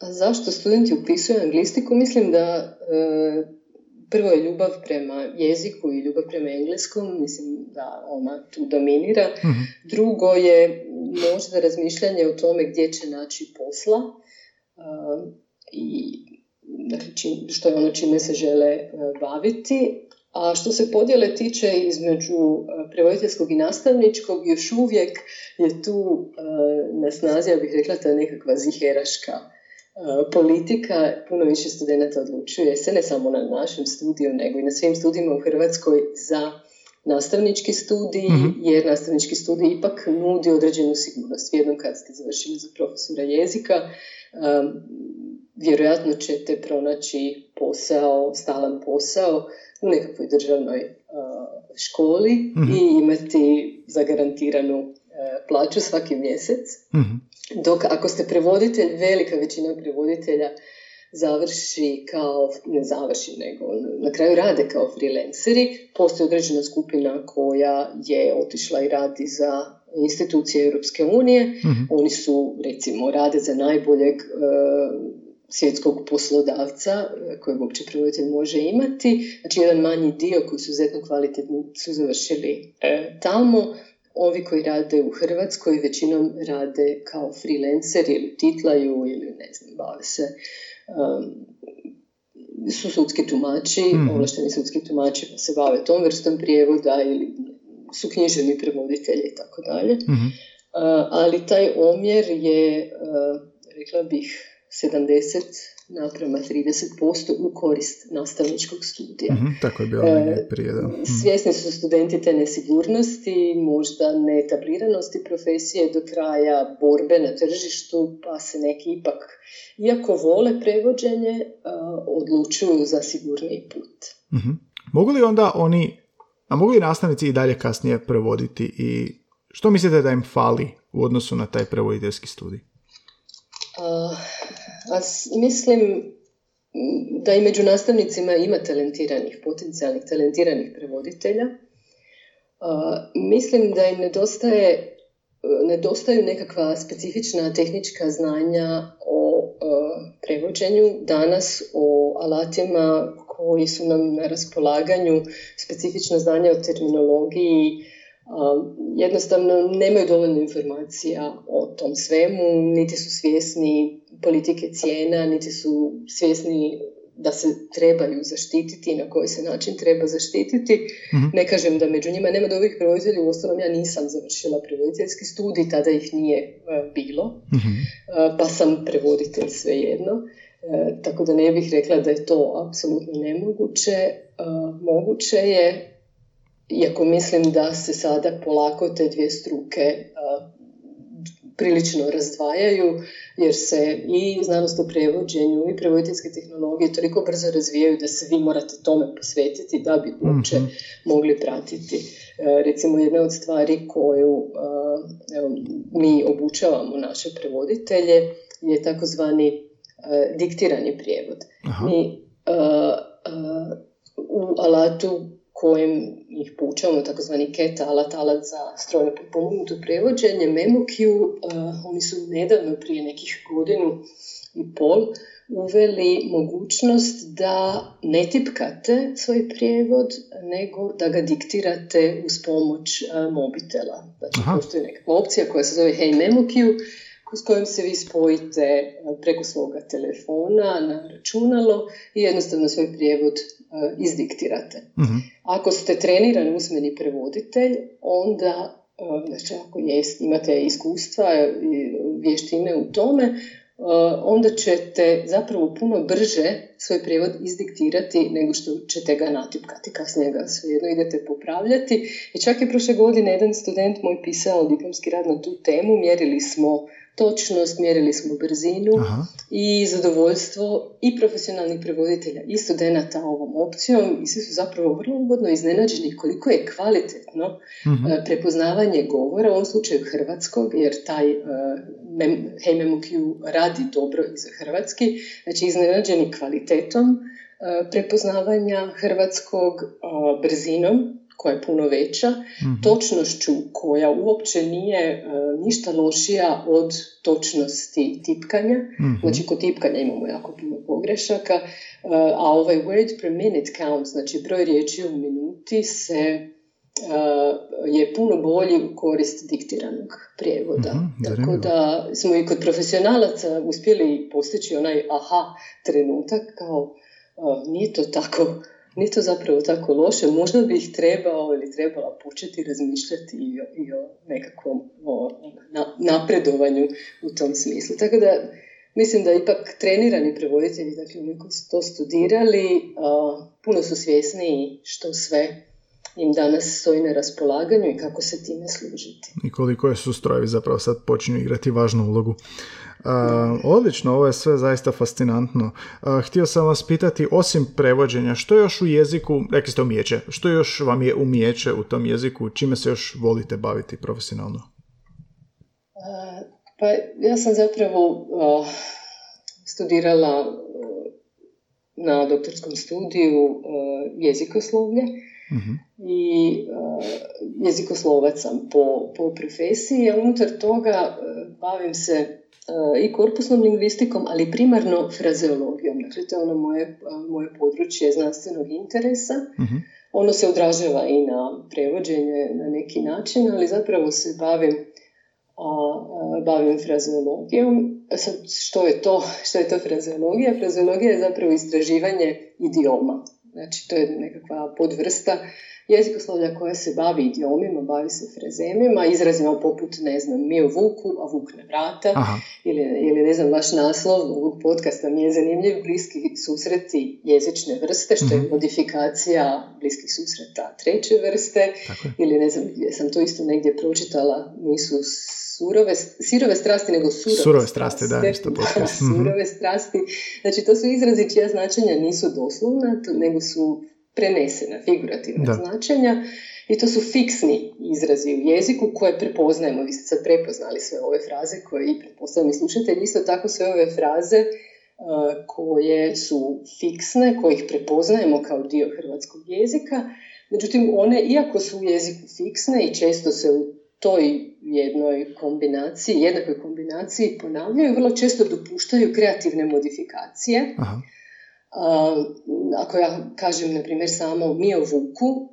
A zašto studenti upisuju anglistiku? Mislim da e, prvo je ljubav prema jeziku i ljubav prema engleskom, mislim da ona tu dominira. Mhm. Drugo je možda razmišljanje o tome gdje će naći posla uh, i dakle, što je ono čime se žele uh, baviti. A što se podjele tiče između uh, prevoditeljskog i nastavničkog, još uvijek je tu na snazi, ja bih rekla, ta nekakva ziheraška E, politika puno više studenta odlučuje se ne samo na našem studiju nego i na svim studijima u Hrvatskoj za nastavnički studij, mhm. jer nastavnički studij ipak nudi određenu sigurnost. Jednom kad ste završili za profesora jezika, um, vjerojatno ćete pronaći posao, stalan posao u nekakvoj državnoj uh, školi Mhm. i imati zagarantiranu e, plaću svaki mjesec. Mhm. Dok ako ste prevoditelj, velika većina prevoditelja završi kao, ne završi, nego na kraju rade kao freelanceri. Postoji određena skupina koja je otišla i radi za institucije Europske unije. Mhm. Oni su, recimo, rade za najboljeg e, svjetskog poslodavca e, kojeg uopće prevoditelj može imati. Znači, jedan manji dio koji su izuzetno kvalitetni su završili e, tamo. Ovi koji rade u Hrvatskoj većinom rade kao freelancer ili titlaju ili ne znam, bave se um, su sudski tumači, Mhm. ovlašteni sudski tumači pa se bave tom vrstom prijevoda ili su književni prevoditelji i tako dalje. Mhm. Uh, ali taj omjer je, uh, rekla bih, 70 naprema 30% u korist nastavničkog studija. Mhm. Tako je bilo E, prije, da. Mhm. Svjesni su studenti te nesigurnosti, možda neetabliranosti profesije do kraja borbe na tržištu, pa se neki ipak, iako vole prevođenje, a, odlučuju za sigurniji put. Mhm. Mogu li onda oni, a mogu li nastavnici i dalje kasnije prevoditi i što mislite da im fali u odnosu na taj prevoditeljski studij? A, a mislim da i među nastavnicima ima talentiranih, potencijalnih talentiranih prevoditelja. Mislim da im nedostaje nedostaju nekakva specifična tehnička znanja o prevođenju danas o alatima koji su nam na raspolaganju specifična znanja o terminologiji jednostavno nemaju dovoljno informacija o tom svemu niti su svjesni politike cijena niti su svjesni da se trebaju zaštititi i na koji se način treba zaštititi. Mhm. Ne kažem da među njima nema dobrih prevoditelja, uostalom ja nisam završila prevoditeljski studij, tada ih nije e, bilo, Mhm. e, pa sam prevoditelj svejedno. E, tako da ne bih rekla da je to apsolutno nemoguće. Moguće je, iako mislim da se sada polako te dvije struke e, prilično razdvajaju, jer se i znanost o prevođenju i prevoditeljske tehnologije toliko brzo razvijaju da se vi morate tome posvetiti da bi uopće Mhm. mogli pratiti. E, recimo jedna od stvari koju e, evo, mi obučavamo naše prevoditelje je takozvani diktirani prijevod. Aha. Mi e, e, u alatu kojem ih poučavamo, takozvani CAT alat, alat za strojno potpomognuto prevođenje, MemoQ, e, oni su nedavno prije nekih godinu i pol uveli mogućnost da ne tipkate svoj prijevod, nego da ga diktirate uz pomoć e, mobitela. Znači, Aha. postoji nekakva opcija koja se zove Hey MemoQ, s kojom se vi spojite e, preko svoga telefona na računalo i jednostavno svoj prijevod e, izdiktirate. Mhm. Ako ste trenirani usmeni prevoditelj, onda, e, znači ako jest, imate iskustva i vještine u tome, onda ćete zapravo puno brže svoj prijevod izdiktirati nego što ćete ga natipkati. Kasnije ga svejedno idete popravljati. I čak je prošle godine jedan student moj pisao diplomski rad na tu temu. Mjerili smo točnost, mjerili smo brzinu Aha. i zadovoljstvo i profesionalnih prevoditelja i studenata ovom opcijom. I svi su zapravo vrlo ugodno iznenađeni koliko je kvalitetno e, prepoznavanje govora, u ovom slučaju hrvatskog, jer taj e, mem, Hey MemoQ radi dobro i za hrvatski, znači iznenađeni kvalitetom e, prepoznavanja hrvatskog e, brzinom koja je puno veća, Mhm. točnošću koja uopće nije e, ništa lošija od točnosti tipkanja. Mhm. Znači, kod tipkanja imamo jako puno pogrešaka, e, a ovaj word per minute count, znači broj riječi u minuti se e, je puno bolji u korist diktiranog prijevoda. Mhm, Tako da smo i kod profesionalaca uspjeli postići onaj aha trenutak kao e, nije to tako nije to zapravo tako loše, možda bih trebao ili trebala početi razmišljati i o, i o nekakvom o, na- napredovanju u tom smislu. Tako da mislim da ipak trenirani prevoditelji, dakle oni koji su to studirali, a, puno su svjesniji što sve im danas stoji na raspolaganju i kako se time služiti. I koliko je su strojevi zapravo sad počinju igrati važnu ulogu. Uh, odlično, ovo je sve zaista fascinantno. Uh, htio sam vas pitati, osim prevođenja, što još u jeziku, rekli ste umijeće, što još vam je umijeće u tom jeziku, čime se još volite baviti profesionalno? Uh, pa ja sam zapravo studirala na doktorskom studiju jezikoslovlje uh i jezikoslovac sam po, po profesiji, a unutar toga bavim se i korpusnom lingvistikom, ali primarno frazeologijom. Dakle, to je ono moje, moje područje znanstvenog interesa. uh Ono se odražava i na prevođenje na neki način, ali zapravo se bavim, a, bavim frazeologijom. Sad, što je to? Što je to frazeologija? Frazeologija je zapravo istraživanje idioma. Znači, to je nekakva podvrsta jezikoslovlja koja se bavi idiomima, bavi se frezemima, izrazima poput, ne znam, mi o vuku, a vuk ne vrata, ili, ili ne znam, vaš naslov ovog podcasta mi je zanimljiv, bliski susreti jezične vrste, što je mhm. modifikacija bliskih susreta treće vrste, ili ne znam, sam to isto negdje pročitala, nisu surove, sirove strasti, nego surove, surove strasti. Da, isto podcast. Mhm. surove strasti. Znači, to su izrazi čija značenja nisu doslovna, nego su prenesena, figurativna značenja i to su fiksni izrazi u jeziku koje prepoznajemo. Vi ste sad prepoznali sve ove fraze koje i pretpostavljam slušatelji isto tako sve ove fraze uh, koje su fiksne, koje ih prepoznajemo kao dio hrvatskog jezika. Međutim, one, iako su u jeziku fiksne i često se u toj jednoj kombinaciji, jednakoj kombinaciji ponavljaju, vrlo često dopuštaju kreativne modifikacije. Aha ako ja kažem, na primjer, samo mi o vuku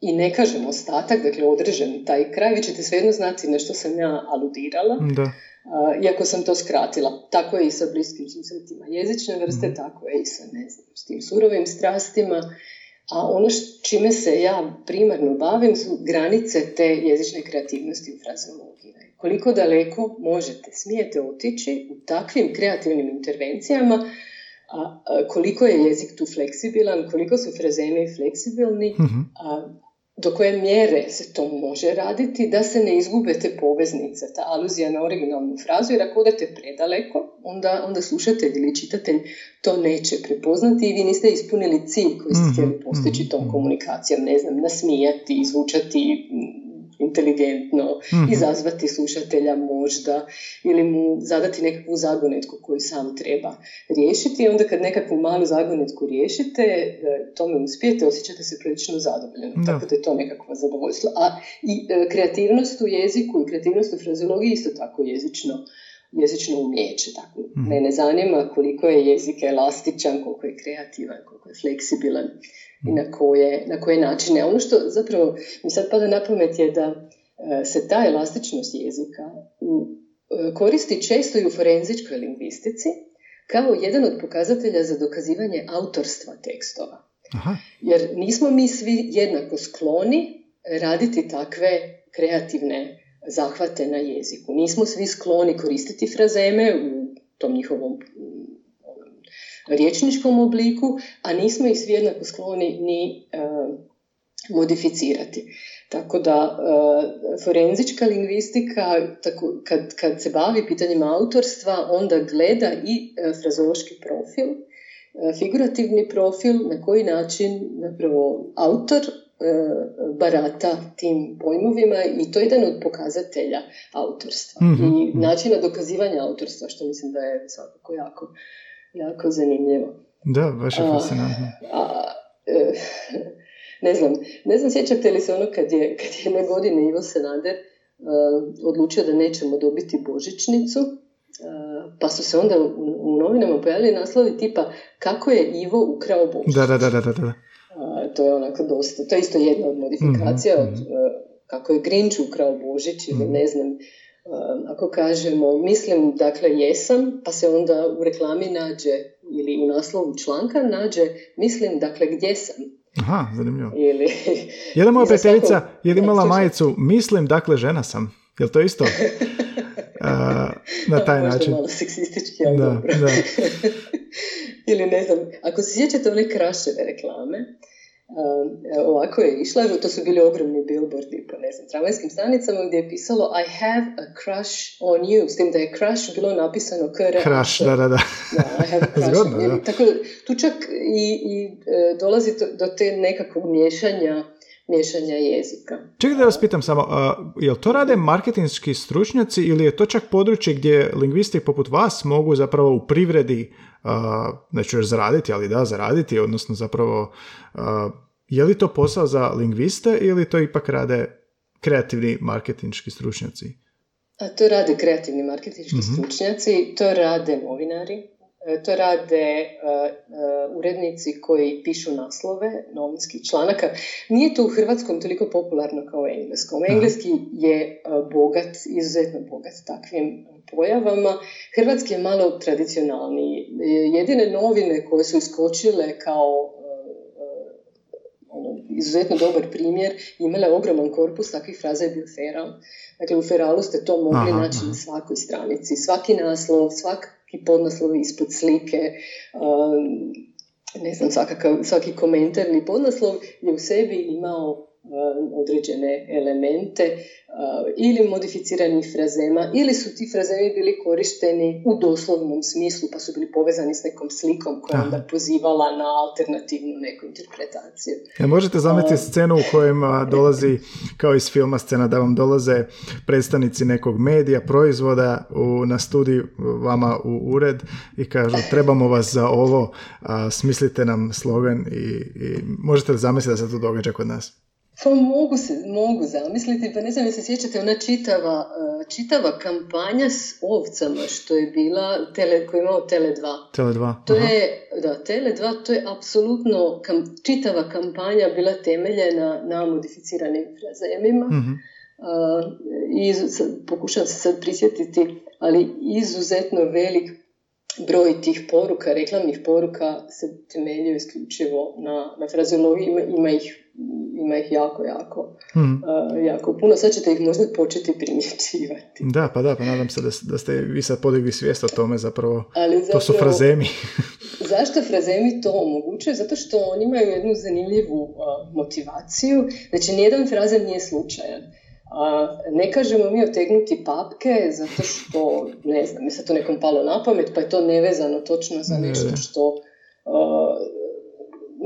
i ne kažem ostatak, dakle održem taj kraj, vi ćete svejedno znati na što sam ja aludirala. Da. iako sam to skratila. Tako je i sa bliskim susretima jezične vrste, mm. tako je i sa, ne znam, s tim surovim strastima. A ono čime se ja primarno bavim su granice te jezične kreativnosti u frazeologiji. Koliko daleko možete, smijete otići u takvim kreativnim intervencijama a, koliko je jezik tu fleksibilan, koliko su frazemi fleksibilni, mhm. a, do koje mjere se to može raditi da se ne izgube te poveznice, ta aluzija na originalnu frazu, jer ako odete predaleko, onda, onda slušatelj ili čitatelj to neće prepoznati i vi niste ispunili cilj koji ste mhm. htjeli postići tom mhm. komunikacijom, ne znam, nasmijati, izvučati inteligentno, mm izazvati slušatelja možda ili mu zadati nekakvu zagonetku koju sam treba riješiti i onda kad nekakvu malu zagonetku riješite, e, tome uspijete, osjećate se prilično zadovoljeno. Tako da je to nekakva zadovoljstvo. A i e, kreativnost u jeziku i kreativnost u frazeologiji isto tako jezično jezično umijeće. Tako. mm Mene zanima koliko je jezik elastičan, koliko je kreativan, koliko je fleksibilan i na koje, na koje načine. Ono što zapravo mi sad pada na pamet je da e, se ta elastičnost jezika e, koristi često i u forenzičkoj lingvistici kao jedan od pokazatelja za dokazivanje autorstva tekstova. Aha. Jer nismo mi svi jednako skloni raditi takve kreativne zahvate na jeziku. Nismo svi skloni koristiti frazeme u tom njihovom riječničkom obliku, a nismo ih svi jednako skloni ni e, modificirati. Tako da e, forenzička lingvistika tako, kad, kad se bavi pitanjima autorstva onda gleda i e, frazološki profil, figurativni profil na koji način zapravo autor barata tim pojmovima i to je jedan od pokazatelja autorstva mm i načina dokazivanja autorstva što mislim da je svakako jako jako zanimljivo. Da, baš je fascinantno. A, e, ne znam, ne znam, sjećate li se ono kad je, kad je na godine Ivo Senader uh, odlučio da nećemo dobiti božićnicu, uh, pa su se onda u, u novinama pojavili naslovi tipa kako je Ivo ukrao Božić. Da, da, da, da, da. To je onako dosta, to je isto jedna od modifikacija mm-hmm. od mhm. kako je Grinch ukrao Božić ili mm-hmm. ne znam, ako kažemo, mislim, dakle, jesam, pa se onda u reklami nađe ili u naslovu članka nađe, mislim, dakle, gdje sam. Aha, zanimljivo. Ili, Jedna moja prijateljica je imala majicu, mislim, dakle, žena sam. Jel to isto? Uh, na taj način. malo seksistički, ali da, dobro. Da. ili ne znam, ako se sjećate one kraševe reklame, ovako je išla, to su bili ogromni billboardi po ne znam, tramvajskim stanicama gdje je pisalo I have a crush on you, s tim da je crush bilo napisano kr Crush, da, da, da. I have a crush on you. Tako, tu čak i, i e, dolazi do te nekakvog miješanja miješanja jezika. Čekaj da vas pitam samo, uh, jel to rade marketinški stručnjaci ili je to čak područje gdje lingvisti poput vas mogu zapravo u privredi, uh, neću još zaraditi, ali da, zaraditi, odnosno zapravo, uh, je li to posao za lingviste ili to ipak rade kreativni marketinški stručnjaci? A to rade kreativni marketinški mm stručnjaci, to rade novinari, to rade e, e, urednici koji pišu naslove novinskih članaka. Nije to u hrvatskom toliko popularno kao u engleskom. Engleski je bogat, izuzetno bogat takvim pojavama. Hrvatski je malo tradicionalniji. Jedine novine koje su iskočile kao ono, izuzetno dobar primjer, imale ogroman korpus takvih fraza je bio feral. Dakle, u feralu ste to mogli naći na svakoj stranici. Svaki naslov, svak i podnaslovi ispod slike, um, ne znam, svakakav, svaki komentarni podnaslov je u sebi imao određene elemente ili modificiranih frazema ili su ti frazemi bili korišteni u doslovnom smislu pa su bili povezani s nekom slikom koja je onda pozivala na alternativnu neku interpretaciju. Ja, možete zamisliti scenu u kojem dolazi kao iz filma scena da vam dolaze predstavnici nekog medija, proizvoda u, na studiju vama u ured i kažu trebamo vas za ovo, a, smislite nam slogan i, i možete li zamisliti da se to događa kod nas? Pa mogu se, mogu zamisliti, pa ne znam se sjećate, ona čitava, e, čitava kampanja s ovcama što je bila, tele, koja je imao Tele 2. Tele 2, To je, da, Tele 2, to je apsolutno, kam, čitava kampanja bila temeljena na modificiranim frazemima. Mm-hmm. Uh, i pokušam se sad prisjetiti, ali izuzetno velik broj tih poruka, reklamnih poruka se temeljio isključivo na, na frazeologiji, ima, ima ih ima ih jako, jako, hmm. uh, jako puno. Sad ćete ih možda početi primjećivati. Da, pa da, pa nadam se da, da ste vi sad podigli svijest o tome zapravo. Ali zapravo, to su frazemi. zašto frazemi to omogućuju? Zato što oni imaju jednu zanimljivu uh, motivaciju. Znači, nijedan frazem nije slučajan. A ne kažemo mi otegnuti papke zato što, ne znam, mi se to nekom palo na pamet, pa je to nevezano točno za nešto što uh,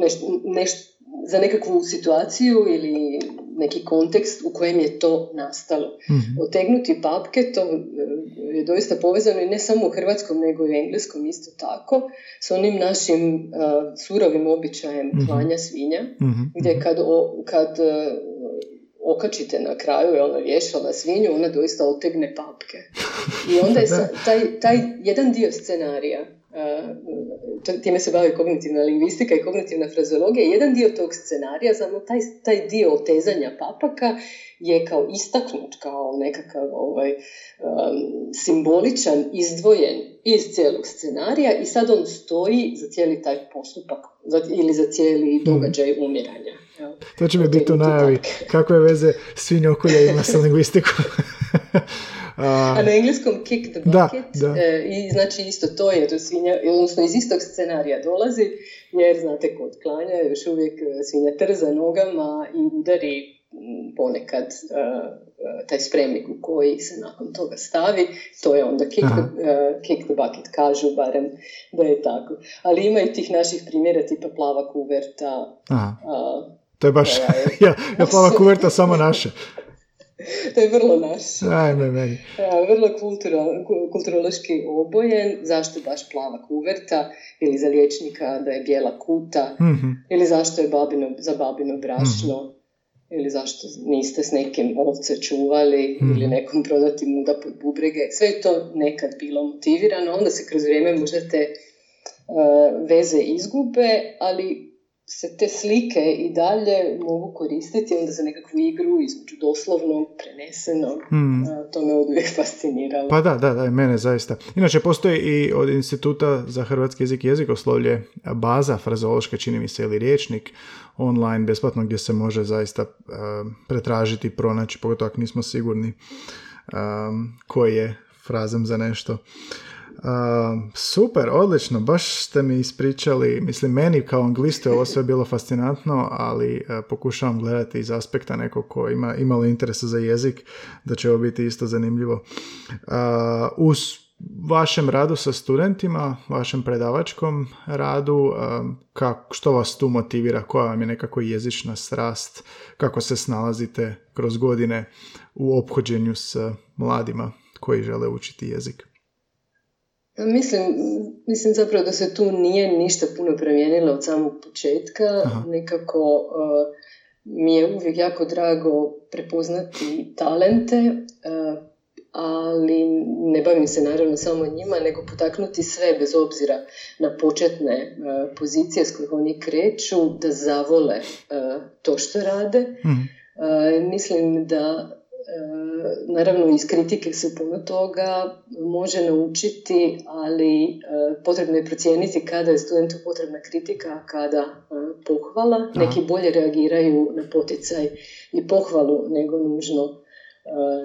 nešto, nešto za nekakvu situaciju ili neki kontekst u kojem je to nastalo. mm Otegnuti papke, to e, je doista povezano i ne samo u hrvatskom, nego i u engleskom isto tako, s onim našim uh, surovim običajem mm klanja svinja, mm gdje kad, o, kad uh, okačite na kraju je ona vješala svinju, ona doista otegne papke. I onda je taj, taj jedan dio scenarija time se bavi kognitivna lingvistika i kognitivna frazologija. Jedan dio tog scenarija, samo taj, taj dio otezanja papaka je kao istaknut kao nekakav ovaj, um, simboličan, izdvojen iz cijelog scenarija i sad on stoji za cijeli taj postupak za, ili za cijeli mhm. događaj umiranja. To će mi biti u najavi. Kakve veze svinjokolja ima sa lingvistikom? A na engleskom kick the bucket. Da, e, I znači isto to je, to svinja, odnosno iz istog scenarija dolazi, jer znate kod klanja još uvijek e, svinja trza nogama i udari ponekad uh, taj spremnik u koji se nakon toga stavi, to je onda kick the, uh, kick the bucket, kažu barem da je tako. Ali ima i tih naših primjera tipa plava kuverta. Aha. to je baš, ja, ja plava kuverta samo naše. to je vrlo naš. Ajme meni. Vrlo kulturološki obojen. Zašto baš plava kuverta? Ili za liječnika da je bijela kuta? mm Ili zašto je babino, za babino brašno? mm Ili zašto niste s nekim ovce čuvali? mm Ili nekom prodati muda pod bubrege? Sve je to nekad bilo motivirano. Onda se kroz vrijeme možda te uh, veze izgube, ali se te slike i dalje mogu koristiti onda za nekakvu igru između doslovnog, prenesenog. Hmm. To me uvijek fasciniralo. Pa da, da, da, mene zaista. Inače, postoji i od Instituta za hrvatski jezik i jezikoslovlje baza frazološka, čini mi se, ili riječnik online, besplatno, gdje se može zaista uh, pretražiti, pronaći, pogotovo ako nismo sigurni um, koji je frazem za nešto. Super, odlično, baš ste mi ispričali, mislim meni kao anglistu ovo sve bilo fascinantno, ali pokušavam gledati iz aspekta nekog ko ima imalo interesa za jezik, da će ovo biti isto zanimljivo. Uh, uz vašem radu sa studentima, vašem predavačkom radu, kak, što vas tu motivira, koja vam je nekako jezična strast, kako se snalazite kroz godine u ophođenju s mladima koji žele učiti jezik? Mislim, mislim zapravo da se tu nije ništa puno promijenilo od samog početka. Nekako uh, mi je uvijek jako drago prepoznati talente, uh, ali ne bavim se naravno samo njima, nego potaknuti sve bez obzira na početne uh, pozicije s kojih oni kreću, da zavole to što rade. Mhm. Mislim da naravno iz kritike se puno toga može naučiti, ali potrebno je procijeniti kada je studentu potrebna kritika, a kada pohvala. Neki bolje reagiraju na poticaj i pohvalu nego nužno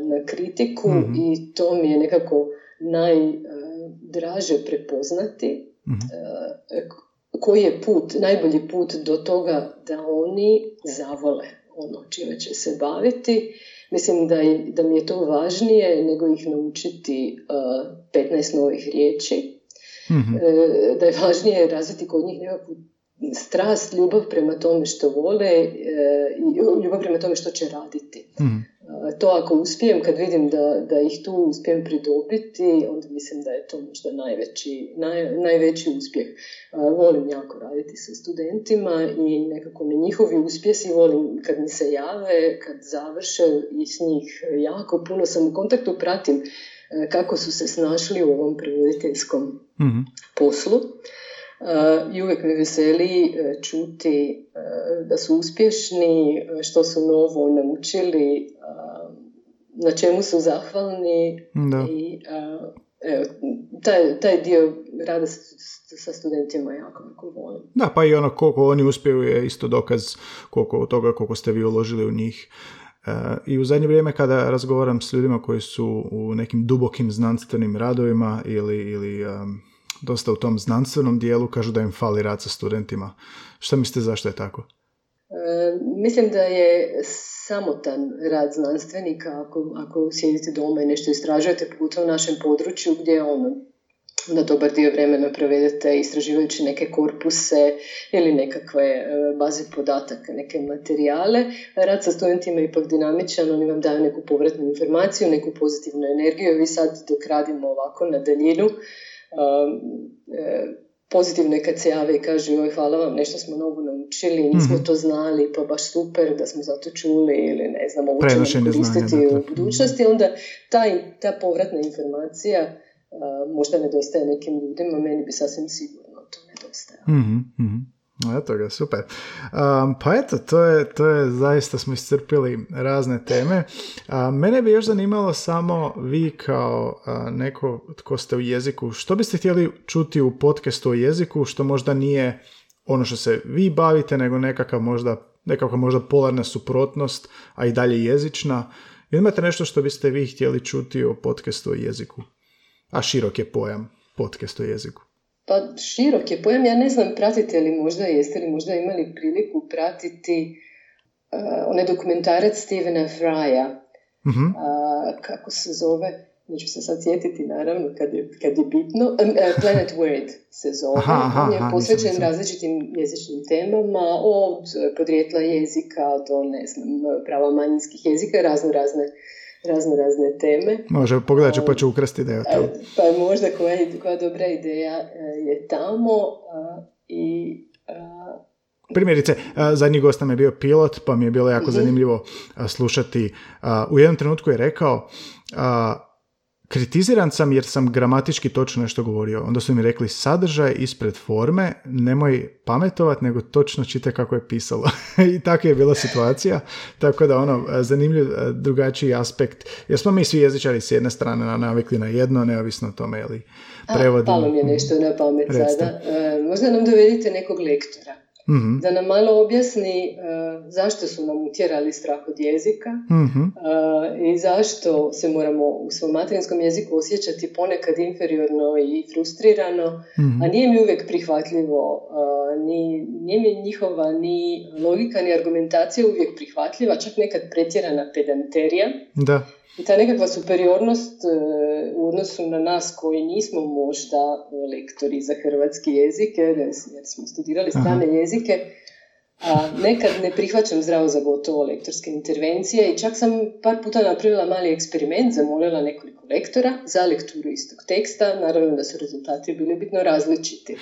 na kritiku mhm. i to mi je nekako najdraže prepoznati mhm. koji je put, najbolji put do toga da oni zavole ono čime će se baviti Mislim da, je, da mi je to važnije nego ih naučiti uh, 15 novih riječi. mm da je važnije razviti kod njih nekakvu strast, ljubav prema tome što vole e, i ljubav prema tome što će raditi. Mhm to ako uspijem, kad vidim da, da ih tu uspijem pridobiti, onda mislim da je to možda najveći, naj, najveći uspjeh. Volim jako raditi sa studentima i nekako mi njihovi uspjesi volim kad mi se jave, kad završe i s njih jako puno sam u kontaktu, pratim kako su se snašli u ovom prevoditeljskom mm poslu. I uvijek me veseli e, čuti e, da su uspješni, e, što su novo naučili, na čemu su zahvalni da. i evo, taj, taj dio rada sa studentima jako jako volim. Da, pa i ono koliko oni uspiju je isto dokaz koliko toga koliko ste vi uložili u njih. I u zadnje vrijeme kada razgovaram s ljudima koji su u nekim dubokim znanstvenim radovima ili, ili dosta u tom znanstvenom dijelu, kažu da im fali rad sa studentima. Šta mislite zašto je tako? E, mislim da je samotan rad znanstvenika ako, ako sjedite doma i nešto istražujete, pogotovo u našem području gdje ono, da dobar dio vremena provedete istraživajući neke korpuse ili nekakve e, baze podataka, neke materijale. Rad sa studentima je ipak dinamičan, oni vam daju neku povratnu informaciju, neku pozitivnu energiju. Vi sad dok radimo ovako na daljinu, E, pozitivno je kad se jave i kaže joj hvala vam, nešto smo novo naučili, nismo mhm. to znali, pa baš super da smo zato čuli ili ne znam, ovo ćemo koristiti u budućnosti, onda taj, ta povratna informacija možda nedostaje nekim ljudima, meni bi sasvim sigurno to nedostaje. mm Eto ga, super. Um, pa eto, to je, to je, zaista smo iscrpili razne teme. mene bi još zanimalo samo vi kao neko tko ste u jeziku, što biste htjeli čuti u podcastu o jeziku, što možda nije ono što se vi bavite, nego nekakav možda, nekakva možda polarna suprotnost, a i dalje jezična. Imate nešto što biste vi htjeli čuti o podcastu o jeziku? A širok je pojam podcast o jeziku. Pa širok je pojam, ja ne znam pratite li možda, jeste li možda imali priliku pratiti uh, onaj dokumentarac Stevena Frya, uh kako se zove, neću se sad sjetiti naravno kad je, kad je bitno, um, Planet Word se zove, aha, on je posvećen različitim jezičnim temama, od podrijetla jezika do, ne znam, prava manjinskih jezika, razno razne razne razne teme. Može, pogledat ću pa ću ukrasti ideju tamo. Pa možda koja, koja dobra ideja e, je tamo i Primjerice, zadnji gost nam je bio pilot, pa mi je bilo jako mhm. zanimljivo slušati. U jednom trenutku je rekao kritiziran sam jer sam gramatički točno nešto govorio. Onda su mi rekli sadržaj ispred forme, nemoj pametovat, nego točno čite kako je pisalo. I tako je bila situacija. Tako da ono, zanimljiv drugačiji aspekt. Jer smo mi svi jezičari s jedne strane navikli na jedno, neovisno o tome je li prevodimo. A, palo mi je nešto na pamet sada. E, možda nam dovedite nekog lektora Mhm. da nam malo objasni e, zašto su nam utjerali strah od jezika Mhm. e, i zašto se moramo u svom materinskom jeziku osjećati ponekad inferiorno i frustrirano, Mhm. a nije mi uvijek prihvatljivo, e, ni, nije mi njihova ni logika ni argumentacija uvijek prihvatljiva, čak nekad pretjerana pedanterija. Da. I ta nekakva superiornost e, u odnosu na nas koji nismo možda lektori za hrvatski jezik, jer, jer smo studirali strane jezike, a nekad ne prihvaćam zdravo za gotovo lektorske intervencije i čak sam par puta napravila mali eksperiment, zamolila nekoliko lektora za lekturu istog teksta, naravno da su rezultati bili bitno različiti.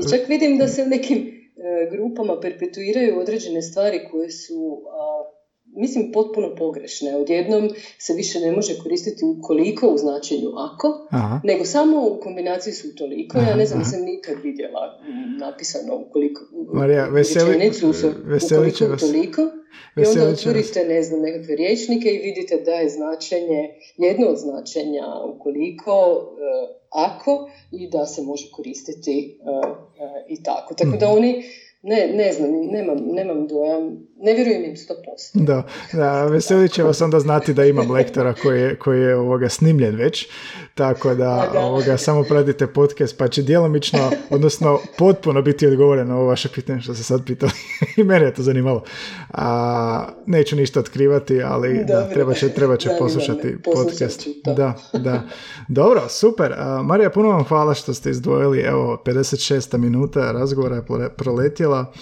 I čak vidim da se u nekim e, grupama perpetuiraju određene stvari koje su, mislim, potpuno pogrešne. Odjednom se više ne može koristiti ukoliko u značenju ako, aha. nego samo u kombinaciji su toliko. Ja ne znam, Aha, nisam nikad vidjela napisano ukoliko Marija, veseli- rečenicu su ukoliko vas- toliko. I onda otvorite, ne znam, nekakve riječnike i vidite da je značenje, jedno od značenja ukoliko, e, ako i da se može koristiti e, e, i tako. Tako da oni, ne, ne znam, nemam, nemam dojam, ne vjerujem im 100%. Da, da, veselit će vas onda znati da imam lektora koji je, koji je ovoga snimljen već, tako da, da. Ovoga, samo pratite podcast pa će djelomično, odnosno potpuno biti odgovoreno na ovo vaše pitanje što se sad pitali i mene je to zanimalo. A, neću ništa otkrivati, ali da, treba će, treba će poslušati poslušat podcast. Da, da. Dobro, super. A, Marija, puno vam hvala što ste izdvojili, evo, 56 minuta razgovora je prole- proletjela.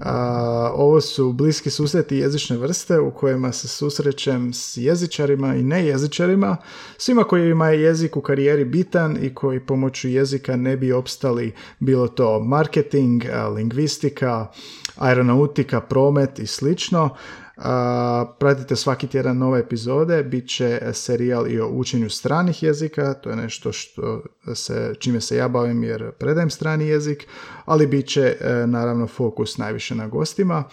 A, ovo su bliski susreti jezične vrste u kojima se susrećem s jezičarima i nejezičarima, svima kojima je jezik u karijeri bitan i koji pomoću jezika ne bi opstali, bilo to marketing, lingvistika, aeronautika, promet i slično. A, pratite svaki tjedan nove epizode, bit će serijal i o učenju stranih jezika, to je nešto što se, čime se ja bavim jer predajem strani jezik, ali bit će e, naravno fokus najviše na gostima.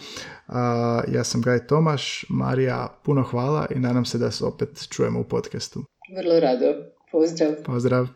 Ja sam Gaj Tomaš, Marija, puno hvala i nadam se da se opet čujemo u podcastu. Vrlo rado. Pozdrav. Pozdrav!